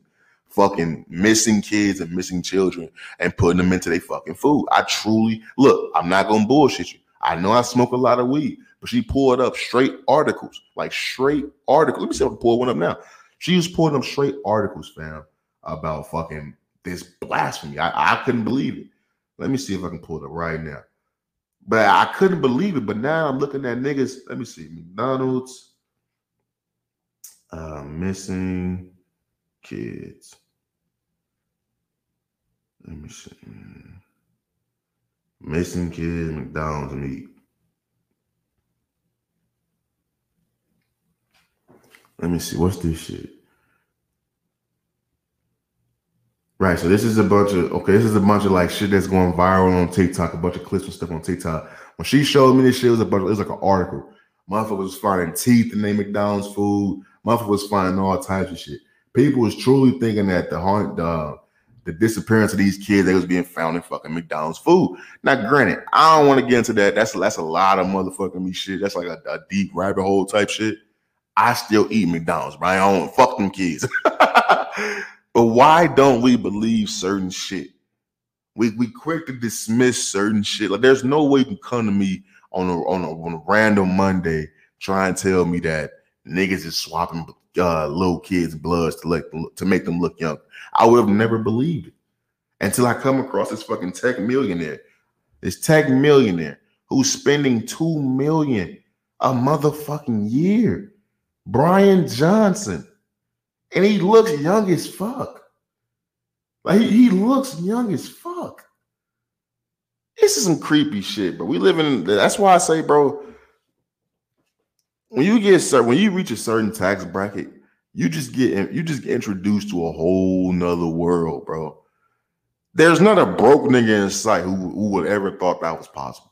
fucking missing kids and missing children and putting them into their fucking food. I truly look, I'm not gonna bullshit you. I know I smoke a lot of weed, but she pulled up straight articles, like straight articles. Let me see if I can pull one up now. She was pulling up straight articles, fam, about fucking this blasphemy. I, I couldn't believe it. Let me see if I can pull it up right now. But I couldn't believe it. But now I'm looking at niggas. Let me see. McDonald's uh, missing kids. Let me see. Missing kids, McDonald's meat. Let me see. What's this shit? Right. So this is a bunch of okay. This is a bunch of like shit that's going viral on TikTok. A bunch of clips and stuff on TikTok. When she showed me this shit, it was a bunch. Of, It was like an article. Motherfucker was finding teeth in their McDonald's food. Motherfucker was finding all types of shit. People was truly thinking that the haunt, the the disappearance of these kids, they was being found in fucking McDonald's food. Now, granted, I don't want to get into that. That's that's a lot of motherfucking me shit. That's like a, a deep rabbit hole type shit. I still eat McDonald's, but I don't fuck them kids. but why don't we believe certain shit? We we quick to dismiss certain shit. Like there's no way you can come to me on a on a, on a random Monday try and tell me that niggas is swapping uh, little kids' bloods to like to make them look young. I would have never believed it until I come across this fucking tech millionaire, this tech millionaire who's spending two million a motherfucking year. Brian Johnson, and he looks young as fuck. Like he, he looks young as fuck. This is some creepy shit, but We live in. That's why I say, bro when you get certain when you reach a certain tax bracket, you just get you just get introduced to a whole nother world, bro. There's not a broke nigga in sight who, who would ever thought that was possible.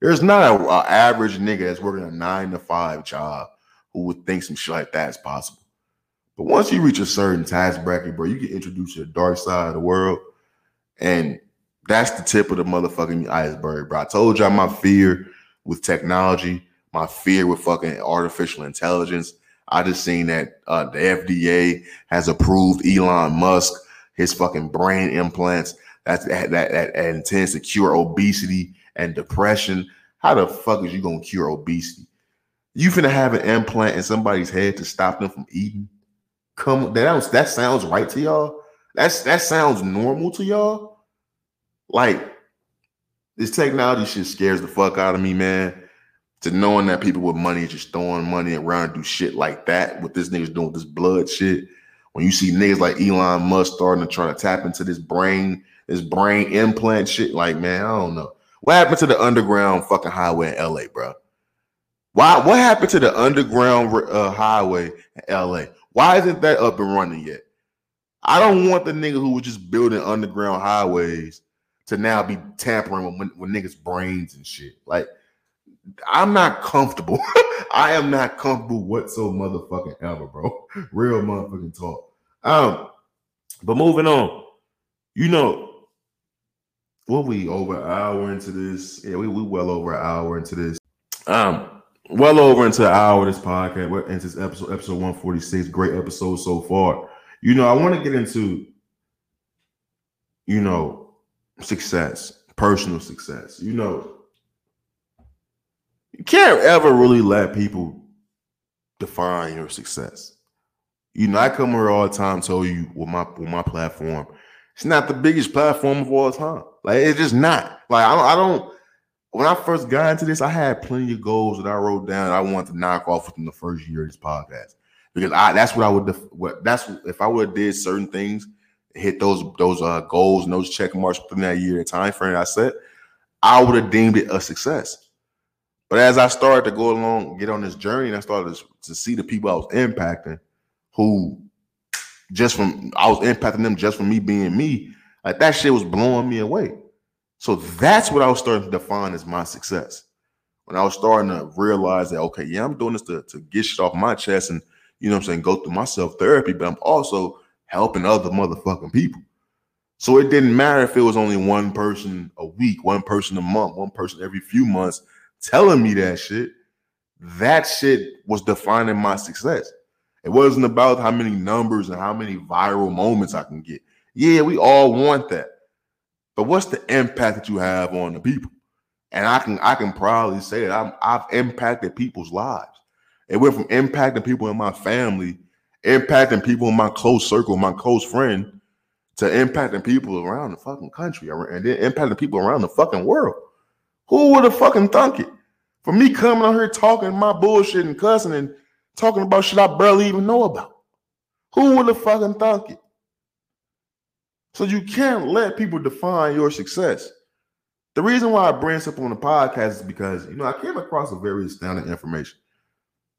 There's not a, a average nigga that's working a nine to five job who would think some shit like that is possible. But once you reach a certain tax bracket, bro, you get introduced to the dark side of the world. And that's the tip of the motherfucking iceberg, bro. I told y'all my fear with technology my fear with fucking artificial intelligence. I just seen that uh, the FDA has approved Elon Musk his fucking brain implants that's that, that that intends to cure obesity and depression. How the fuck is you gonna cure obesity? You finna have an implant in somebody's head to stop them from eating? Come that that sounds right to y'all. That's that sounds normal to y'all. Like this technology shit scares the fuck out of me, man to knowing that people with money just throwing money around do shit like that, what this nigga's doing with this blood shit. When you see niggas like Elon Musk starting to try to tap into this brain, this brain implant shit, like man, I don't know. What happened to the underground fucking highway in LA, bro? Why? What happened to the underground uh, highway in LA? Why isn't that up and running yet? I don't want the nigga who was just building underground highways to now be tampering with, with niggas' brains and shit. Like I'm not comfortable. I am not comfortable whatsoever, motherfucking ever, bro. Real motherfucking talk. Um, but moving on, you know, what we over an hour into this? Yeah, we we well over an hour into this. Um, well over into an hour this podcast. We're into this episode, episode 146. Great episode so far. You know, I want to get into, you know, success, personal success. You know, you can't ever really let people define your success. You know, I come here all the time, tell you with my with my platform, it's not the biggest platform of all time. Like it's just not. Like I don't, I don't. When I first got into this, I had plenty of goals that I wrote down. I wanted to knock off within the first year of this podcast because I that's what I would. Def- what that's if I would have did certain things, hit those those uh, goals and those check marks within that year time frame I set, I would have deemed it a success. But as I started to go along, get on this journey, and I started to, to see the people I was impacting who just from I was impacting them just from me being me. Like that shit was blowing me away. So that's what I was starting to define as my success. When I was starting to realize that, okay, yeah, I'm doing this to, to get shit off my chest and you know what I'm saying, go through my self-therapy, but I'm also helping other motherfucking people. So it didn't matter if it was only one person a week, one person a month, one person every few months telling me that shit. That shit was defining my success. It wasn't about how many numbers and how many viral moments I can get. Yeah, we all want that. But what's the impact that you have on the people? And I can I can proudly say that I'm, I've impacted people's lives. It went from impacting people in my family, impacting people in my close circle, my close friend, to impacting people around the fucking country and then impacting people around the fucking world. Who would have fucking thunk it? For me coming out here talking my bullshit and cussing and talking about shit I barely even know about. Who would have fucking thunk it? So you can't let people define your success. The reason why I bring this up on the podcast is because you know I came across a very astounding information.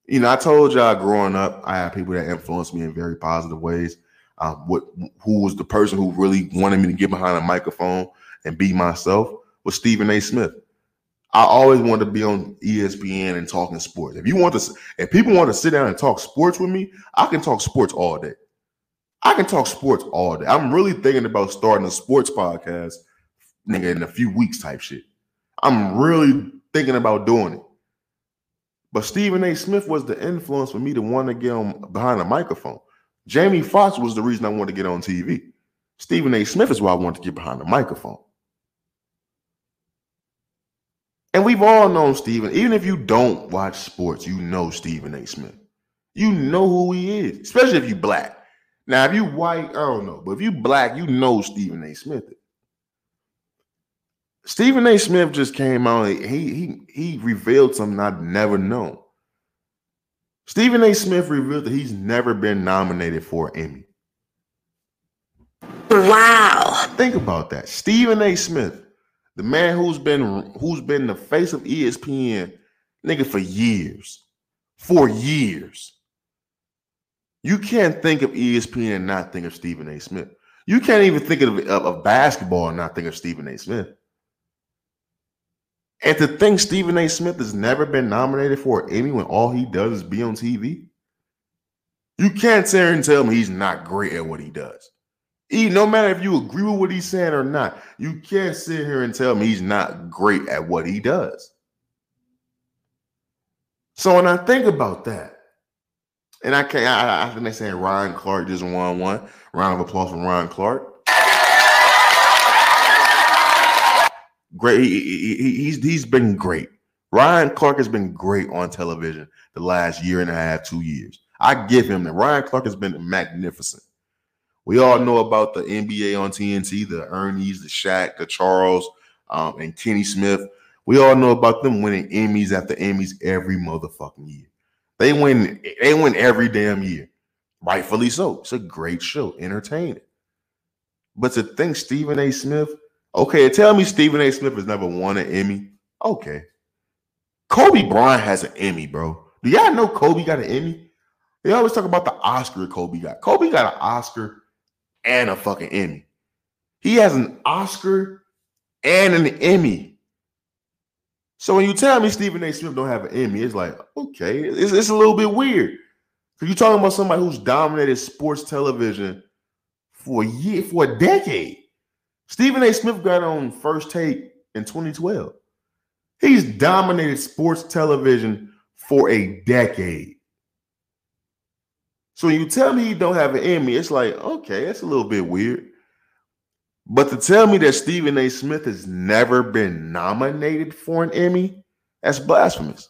You know, I told y'all growing up, I had people that influenced me in very positive ways. Um, what who was the person who really wanted me to get behind a microphone and be myself was Stephen A. Smith. I always wanted to be on ESPN and talking sports. If you want to, if people want to sit down and talk sports with me, I can talk sports all day. I can talk sports all day. I'm really thinking about starting a sports podcast, nigga, in a few weeks type shit. I'm really thinking about doing it. But Stephen A. Smith was the influence for me to want to get on behind a microphone. Jamie Foxx was the reason I wanted to get on TV. Stephen A. Smith is why I wanted to get behind the microphone. And we've all known Stephen. Even if you don't watch sports, you know Stephen A. Smith. You know who he is, especially if you black. Now, if you white, I don't know, but if you black, you know Stephen A. Smith. Stephen A. Smith just came out. He he he revealed something I'd never known. Stephen A. Smith revealed that he's never been nominated for an Emmy.
Wow.
Think about that. Stephen A. Smith, the man who's been who's been the face of ESPN, nigga, for years. For years. You can't think of ESPN and not think of Stephen A. Smith. You can't even think of, of, of basketball and not think of Stephen A. Smith. And to think Stephen A. Smith has never been nominated for an Emmy when all he does is be on TV. You can't sit and tell me he's not great at what he does. No matter if you agree with what he's saying or not, you can't sit here and tell me he's not great at what he does. So when I think about that, and I can't, I, I think they're saying Ryan Clark just won one. Round of applause for Ryan Clark. Great. He- he- he's he's been great. Ryan Clark has been great on television the last year and a half, two years. I give him that. Ryan Clark has been magnificent. We all know about the NBA on TNT, the Ernie's, the Shaq, the Charles, um, and Kenny Smith. We all know about them winning Emmys after Emmys every motherfucking year. They win, they win every damn year. Rightfully so. It's a great show, entertaining. But to think Stephen A. Smith, okay, tell me Stephen A. Smith has never won an Emmy. Okay. Kobe Bryant has an Emmy, bro. Do y'all know Kobe got an Emmy? They always talk about the Oscar Kobe got. Kobe got an Oscar and a fucking Emmy. He has an Oscar and an Emmy. So when you tell me Stephen A. Smith don't have an Emmy, it's like, okay, it's, it's a little bit weird. Because you're talking about somebody who's dominated sports television for a year, for a decade. Stephen A. Smith got on first take in 2012. He's dominated sports television for a decade. So when you tell me he don't have an Emmy, it's like, okay, that's a little bit weird. But to tell me that Stephen A. Smith has never been nominated for an Emmy, that's blasphemous.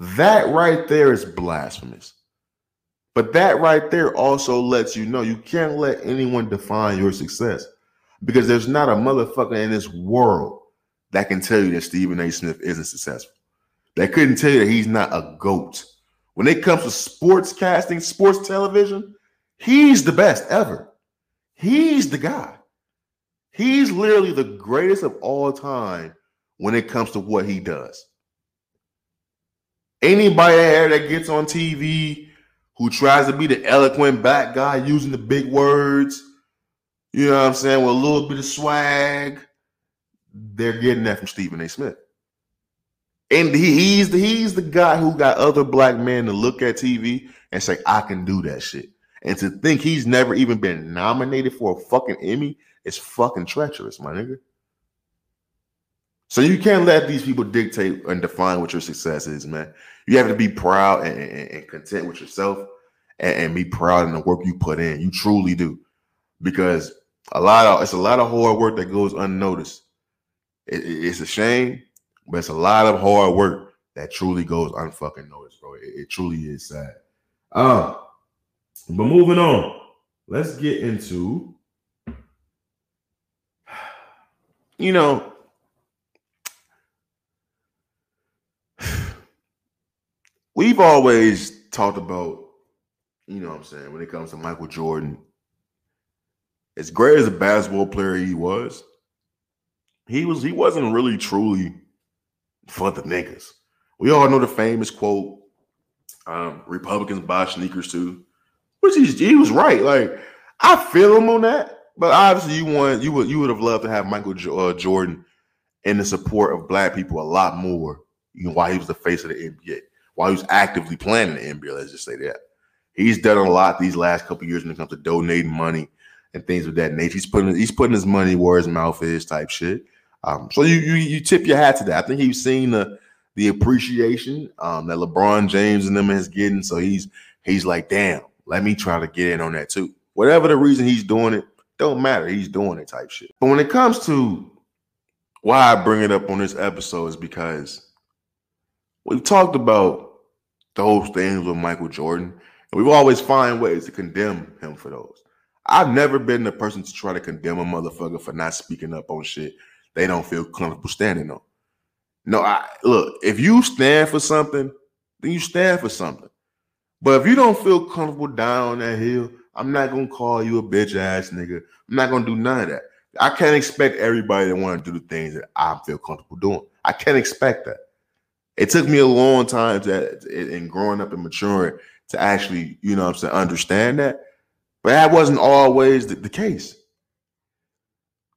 That right there is blasphemous. But that right there also lets you know you can't let anyone define your success because there's not a motherfucker in this world that can tell you that Stephen A. Smith isn't successful. They couldn't tell you that he's not a GOAT. When it comes to sports casting, sports television, he's the best ever. He's the guy. He's literally the greatest of all time when it comes to what he does. Anybody that gets on TV who tries to be the eloquent black guy using the big words, you know what I'm saying, with a little bit of swag, they're getting that from Stephen A. Smith. And he, he's the he's the guy who got other black men to look at TV and say, I can do that shit. And to think he's never even been nominated for a fucking Emmy is fucking treacherous, my nigga. So you can't let these people dictate and define what your success is, man. You have to be proud and, and- and content with yourself and, and be proud in the work you put in. You truly do. Because a lot of it's a lot of hard work that goes unnoticed. It- it- it's a shame, but it's a lot of hard work that truly goes unfucking noticed, bro. It, it truly is sad. Um, but moving on, let's get into you know we've always talked about you know what I'm saying when it comes to Michael Jordan as great as a basketball player he was he was he wasn't really truly for the niggas. We all know the famous quote um, Republicans buy sneakers too which he's, he was right. Like I feel him on that but obviously you want you would you would have loved to have Michael uh, Jordan in the support of black people a lot more you know while he was the face of the NBA while he was actively playing in the NBA let's just say that. He's done a lot these last couple years when it comes to donating money and things of that nature. He's putting he's putting his money where his mouth is type shit um, so you, you you tip your hat to that I think he's seen the the appreciation um, that LeBron James and them is getting so he's he's like damn let me try to get in on that too whatever the reason he's doing it don't matter. He's doing it type shit. But when it comes to why I bring it up on this episode is because we've talked about those things with Michael Jordan, and we've always find ways to condemn him for those. I've never been the person to try to condemn a motherfucker for not speaking up on shit they don't feel comfortable standing on. No, I look, if you stand for something, then you stand for something. But if you don't feel comfortable down that hill, I'm not gonna call you a bitch ass nigga. I'm not gonna do none of that. I can't expect everybody to want to do the things that I feel comfortable doing. I can't expect that. It took me a long time to in growing up and maturing to actually, you know I'm saying, understand that. But that wasn't always the, the case.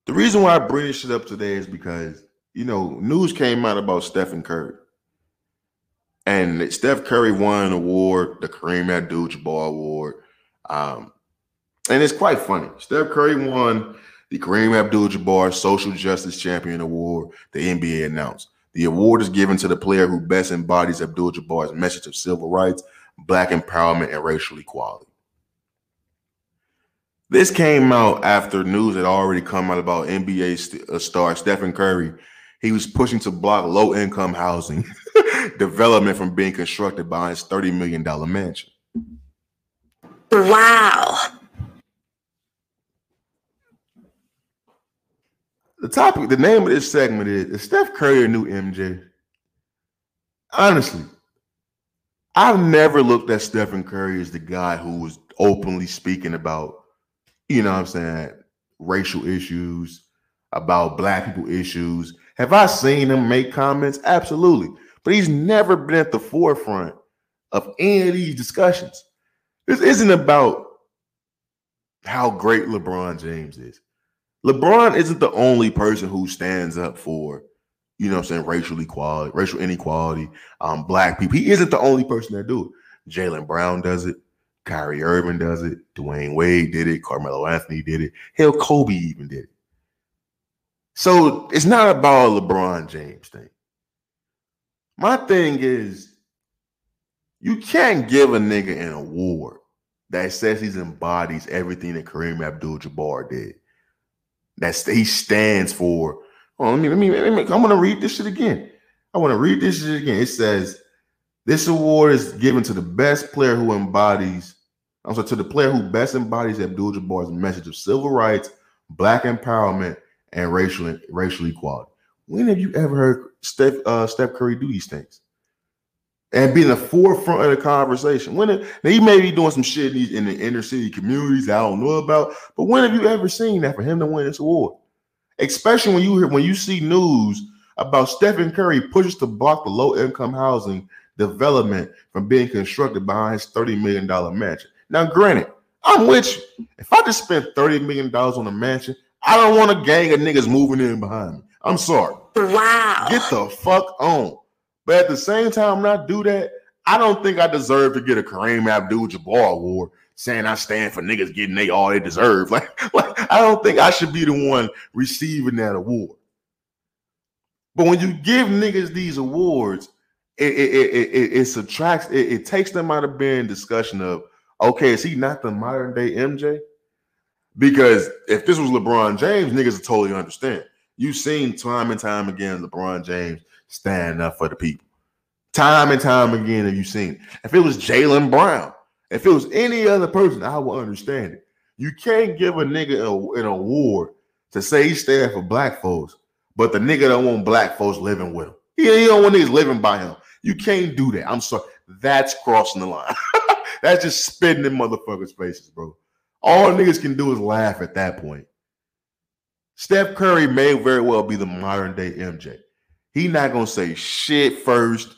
The reason why I bring this shit up today is because, you know, news came out about Stephen Curry. And Steph Curry won an award, the Kareem Abdul-Jabbar Award. Um, and it's quite funny. Steph Curry won the Kareem Abdul-Jabbar Social Justice Champion Award. The NBA announced the award is given to the player who best embodies Abdul-Jabbar's message of civil rights, black empowerment, and racial equality. This came out after news had already come out about NBA st- uh, star Stephen Curry. He was pushing to block low-income housing development from being constructed by his $30 million mansion.
Wow.
The topic, the name of this segment is Is Steph Curry a new MJ? Honestly, I've never looked at Stephen Curry as the guy who was openly speaking about, you know what I'm saying, racial issues, about black people issues. Have I seen him make comments? Absolutely. But he's never been at the forefront of any of these discussions. This isn't about how great LeBron James is. LeBron isn't the only person who stands up for, you know I'm saying, racial equality, racial inequality, um, black people. He isn't the only person that do it. Jaylen Brown does it. Kyrie Irving does it. Dwyane Wade did it. Carmelo Anthony did it. Hell, Kobe even did it. So it's not about a LeBron James thing. My thing is, you can't give a nigga an award that says he embodies everything that Kareem Abdul-Jabbar did. That he stands for. Oh, let me, let me, let me. I'm gonna read this shit again. I want to read this shit again. It says, "This award is given to the best player who embodies." I'm sorry, to the player who best embodies Abdul-Jabbar's message of civil rights, black empowerment, and racial racial equality. When have you ever heard Steph uh, Steph Curry do these things? and be in the forefront of the conversation. When it, he may be doing some shit in the inner city communities I don't know about, but when have you ever seen that for him to win this award? Especially when you hear when you see news about Stephen Curry pushes to block the low income housing development from being constructed behind his $30 million mansion. Now, granted, I'm with you. If I just spent $30 million on a mansion, I don't want a gang of niggas moving in behind me. I'm sorry.
Wow.
Get the fuck on. But at the same time, when I do that, I don't think I deserve to get a Kareem Abdul-Jabbar award saying I stand for niggas getting they all they deserve. Like, like I don't think I should be the one receiving that award. But when you give niggas these awards, it it it, it, it subtracts it, it takes them out of being discussion of okay, is he not the modern day MJ? Because if this was LeBron James, niggas would totally understand. You've seen time and time again LeBron James stand up for the people. Time and time again have you seen. If it was Jaylen Brown, if it was any other person, I would understand it. You can't give a nigga a- an award to say he stand for black folks, but the nigga don't want black folks living with him. He, he don't want niggas living by him. You can't do that. I'm sorry. That's crossing the line. That's just spitting in motherfuckers' faces, bro. All niggas can do is laugh at that point. Steph Curry may very well be the modern day MJ. He not gonna say shit first.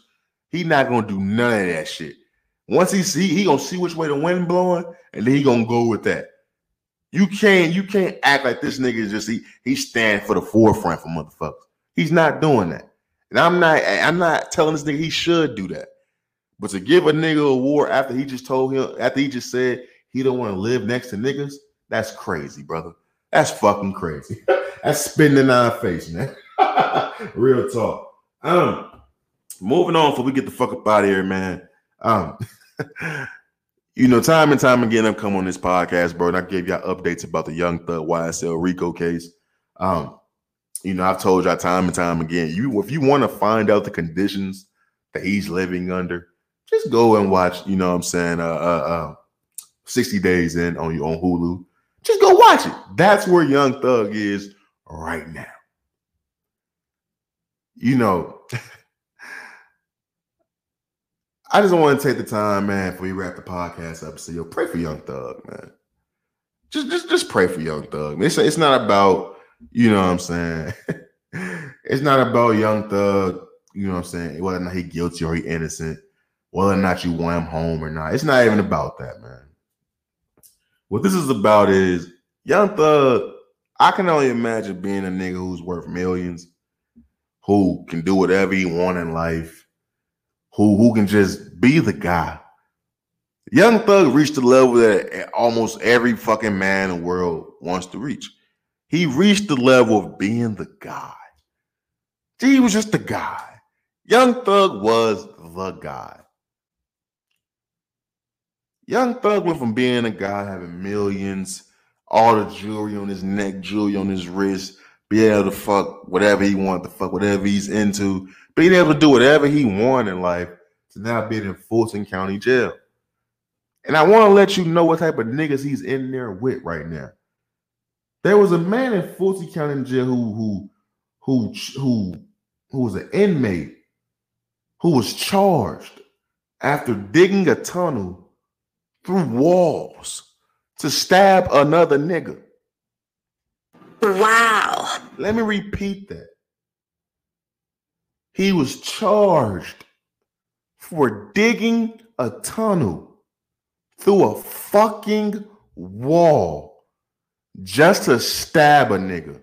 He not gonna do none of that shit. Once he see, he gonna see which way the wind blowing, and then he gonna go with that. You can't, you can't act like this nigga is just he he standing for the forefront for motherfuckers. He's not doing that. And I'm not, I'm not telling this nigga he should do that. But to give a nigga a war after he just told him, after he just said he don't want to live next to niggas, that's crazy, brother. That's fucking crazy. that's spinning in our face, man. Real talk. Um, moving on before we get the fuck up out of here, man. Um, you know, time and time again, I've come on this podcast, bro, and I gave y'all updates about the Young Thug YSL Rico case. Um, you know, I've told y'all time and time again, you if you want to find out the conditions that he's living under, just go and watch, you know what I'm saying, uh uh, uh 60 days in on you on Hulu. Just go watch it. That's where Young Thug is right now. You know, I just want to take the time, man, before we wrap the podcast up. So, yo, pray for Young Thug, man. Just, just, just pray for Young Thug. It's, it's not about, you know what I'm saying. it's not about Young Thug, you know what I'm saying, whether or not he guilty or he innocent, whether or not you want him home or not. It's not even about that, man. What this is about is Young Thug. I can only imagine being a nigga who's worth millions, who can do whatever he want in life, who who can just be the guy. Young Thug reached the level that almost every fucking man in the world wants to reach. He reached the level of being the guy. He was just the guy. Young Thug was the guy. Young Thug went from being a guy having millions, all the jewelry on his neck, jewelry on his wrist, be able to fuck whatever he wanted to fuck, whatever he's into, being able to do whatever he wanted in life, to now being in Fulton County Jail. And I want to let you know what type of niggas he's in there with right now. There was a man in Fulton County Jail who who who who who was an inmate who was charged after digging a tunnel through walls to stab another nigga.
Wow.
Let me repeat that. He was charged for digging a tunnel through a fucking wall just to stab a nigga.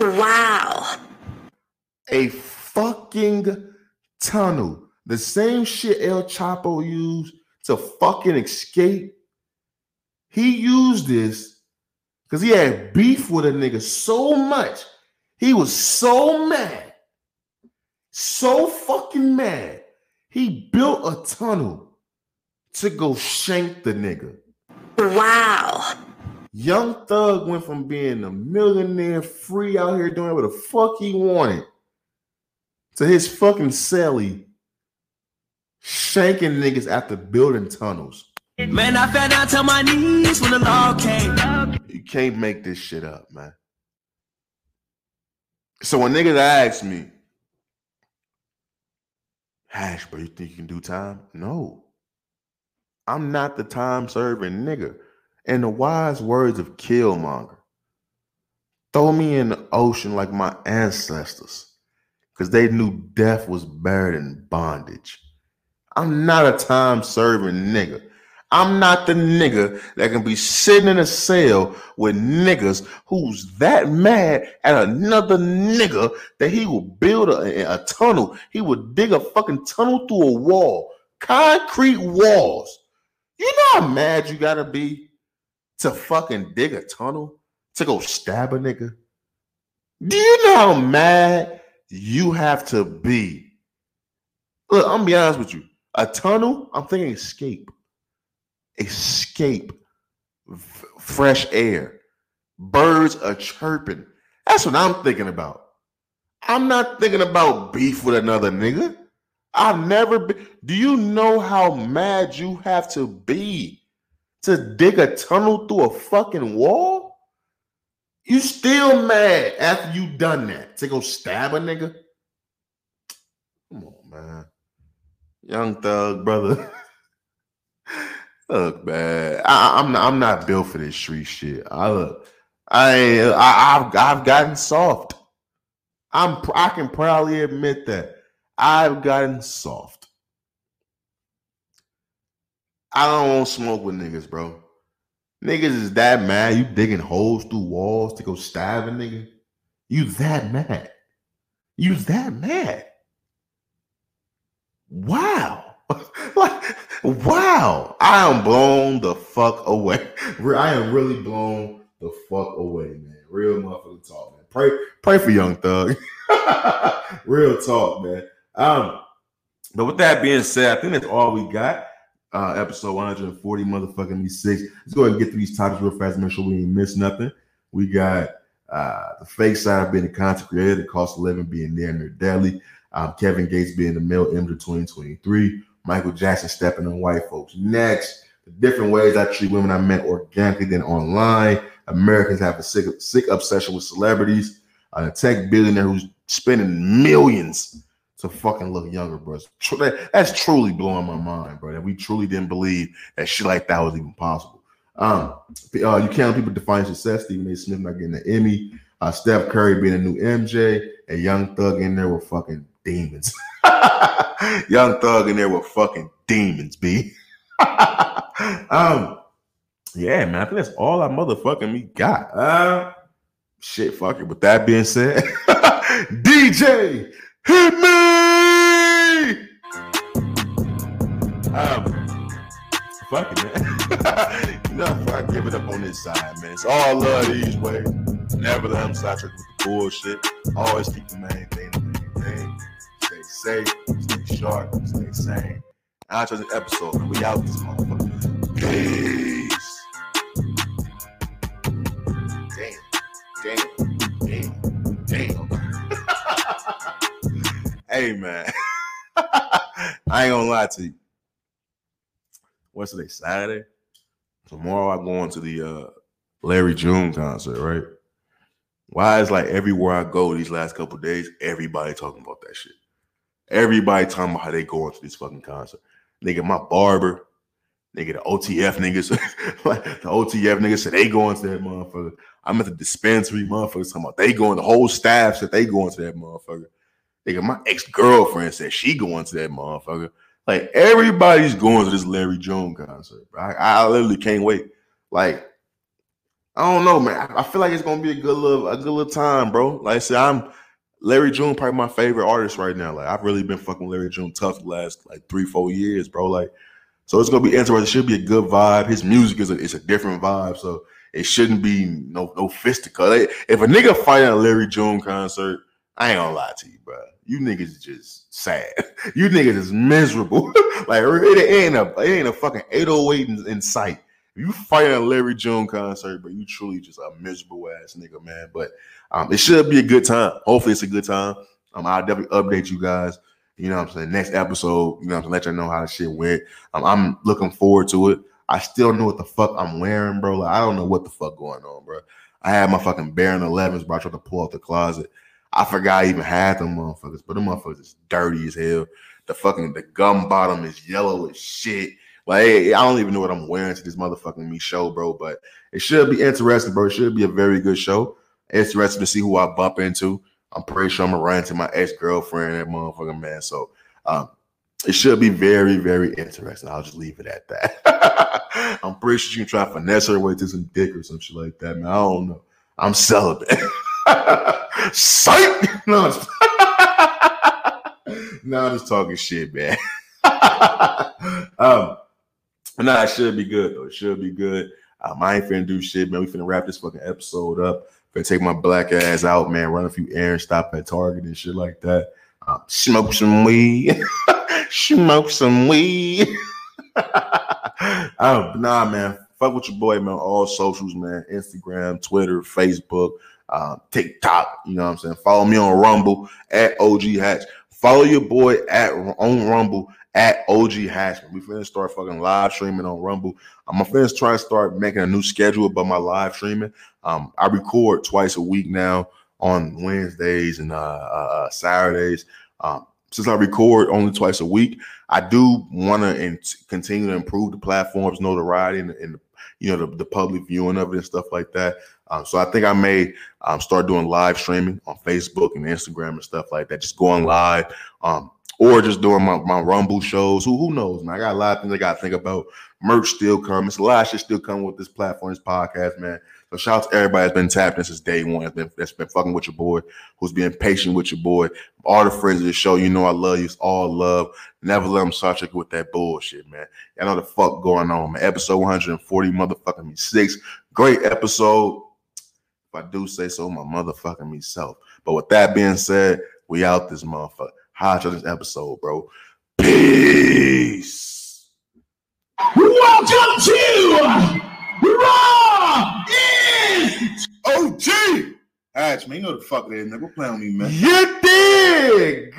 Wow.
A fucking tunnel. The same shit El Chapo used to fucking escape. He used this because he had beef with a nigga so much. He was so mad, so fucking mad. He built a tunnel to go shank the nigga.
Wow.
Young Thug went from being a millionaire, free out here doing whatever the fuck he wanted, to his fucking celly shanking niggas after building tunnels.
Man, I fell down to my knees when the law came.
You can't make this shit up, man. So when niggas ask me, Hatch, bro, you think you can do time? No. I'm not the time serving nigga. In the wise words of Killmonger, throw me in the ocean like my ancestors, because they knew death was better than bondage. I'm not a time serving nigga. I'm not the nigga that can be sitting in a cell with niggas who's that mad at another nigga that he will build a, a tunnel. He would dig a fucking tunnel through a wall, concrete walls. You know how mad you gotta be to fucking dig a tunnel to go stab a nigga? Do you know how mad you have to be? Look, I'm gonna be honest with you. A tunnel, I'm thinking escape. Escape. F- fresh air. Birds are chirping. That's what I'm thinking about. I'm not thinking about beef with another nigga. I've never been. Do you know how mad you have to be to dig a tunnel through a fucking wall? You still mad after you done that to go stab a nigga? Come on, man. Young thug, brother. look, man. I, I'm not. I'm not built for this street shit. I look. I, I I've I've gotten soft. I'm. I can proudly admit that I've gotten soft. I don't smoke with niggas, bro. Niggas is that mad. You digging holes through walls to go stab a nigga. You that mad. You that mad. Wow. like, wow. I am blown the fuck away. I am really blown the fuck away, man. Real motherfucking talk, man. Pray, pray for Young Thug. Real talk, man. Um, but with that being said, I think that's all we got. Uh, episode 140, motherfucking me six. Let's go ahead and get through these topics real fast. Make sure we ain't miss nothing. We got uh, the fake side of being a content creator, the cost of living being near near deadly. Um, Kevin Gates being the male image of 2023. Michael Jackson stepping on white folks. Next, the different ways I treat women I met organically than online. Americans have a sick, sick obsession with celebrities. Uh, a tech billionaire who's spending millions to fucking look younger, bro. That's truly blowing my mind, bro. That we truly didn't believe that shit like that was even possible. Um, uh, you can't let people define success. Stephen A. Smith not getting an Emmy. Uh, Steph Curry being a new MJ, and Young Thug in there with fucking demons. Young Thug in there with fucking demons, b. um, yeah, man. I think that's all I motherfucking me got. Uh, shit, fuck it. With that being said, DJ, hit me. Um, fuck it, man. you know, fuck, give it up on this side, man. It's all love these ways. Never let them sidetrack with the bullshit. Always keep the main thing the main thing. Stay safe, stay sharp, stay sane. Out to the episode. We out this motherfucker. Peace. Hey man. I ain't gonna lie to you. What's today? Saturday? Tomorrow I'm going to the uh Larry June concert, right? Why is like everywhere I go these last couple days, everybody talking about that shit. Everybody talking about how they going to this fucking concert. Nigga, my barber, nigga, the OTF niggas, the OTF niggas said they going to that motherfucker. I'm at the dispensary, motherfuckers talking about they going, the whole staff said they going to that motherfucker. Nigga, my ex-girlfriend said she going to that motherfucker. Like everybody's going to this Larry June concert. Bro. I, I literally can't wait. Like, I don't know, man. I, feel like it's gonna be a good little, a good little time, bro. Like I said, I'm Larry June, probably my favorite artist right now. Like I've really been fucking Larry June tough the last like three, four years, bro. Like, so it's gonna be interesting. It should be a good vibe. His music is a, it's a different vibe, so it shouldn't be no no fisticuff. Like, if a nigga fight at a Larry June concert, I ain't gonna lie to you, bro. You niggas just sad. You niggas is miserable. like it ain't a it ain't a fucking 808 in, in sight. You fight at a Larry June concert, but you truly just a miserable ass nigga, man. But um, it should be a good time. Hopefully, it's a good time. Um, I'll definitely update you guys. You know what I'm saying? Next episode, you know I'm saying? Let y'all know how the shit went. Um, I'm looking forward to it. I still know what the fuck I'm wearing, bro. Like, I don't know what the fuck going on, bro. I had my fucking Baron 11s, bro. I tried to pull out the closet. I forgot I even had them motherfuckers, but them motherfuckers is dirty as hell. The fucking the gum bottom is yellow as shit. Like I don't even know what I'm wearing to this motherfucking me show, bro. But it should be interesting, bro. It should be a very good show. Interesting to see who I bump into. I'm pretty sure I'm gonna run into my ex girlfriend, that motherfucking man. So um, it should be very, very interesting. I'll just leave it at that. I'm pretty sure you can try to finesse her way to some dick or some shit like that, man. I don't know. I'm celibate. Psych! No, I'm just, no, I'm just talking shit, man. um, nah, it should be good though. It should be good. Um, I ain't finna do shit, man. We finna wrap this fucking episode up. Finna take my black ass out, man. Run a few errands, stop at Target and shit like that. Um, smoke some weed. smoke some weed. um, nah, man. Fuck with your boy, man. All socials, man. Instagram, Twitter, Facebook, uh, TikTok. You know what I'm saying? Follow me on Rumble at OG Hatch. Follow your boy at on Rumble at OG Hatchman. We finna start fucking live streaming on Rumble. I'm finna try to start making a new schedule about my live streaming. Um, I record twice a week now on Wednesdays and uh, uh Saturdays. Um, since I record only twice a week, I do want to in- continue to improve the platform's notoriety and, and you know the, the public viewing of it and stuff like that. Um, so I think I may um, start doing live streaming on Facebook and Instagram and stuff like that. Just going live, um, or just doing my, my Rumble shows. Who who knows? Man, I got a lot of things I got to think about. Merch still coming. It's a lot of shit still coming with this platform, this podcast, man. So shout out to everybody that's been tapped in since day one. That's been that's been fucking with your boy, who's being patient with your boy. All the friends of the show, you know I love you. It's all love. Never let them start you with that bullshit, man. I know the fuck going on, man. Episode 140, motherfucking me six. Great episode. If I do say so, my motherfucking me self. But with that being said, we out this motherfucker. Hot on this episode, bro. Peace.
Welcome to Raw is
OG! Hatch, man, you know the fuck it is, nigga. Playing with me, man.
You dig?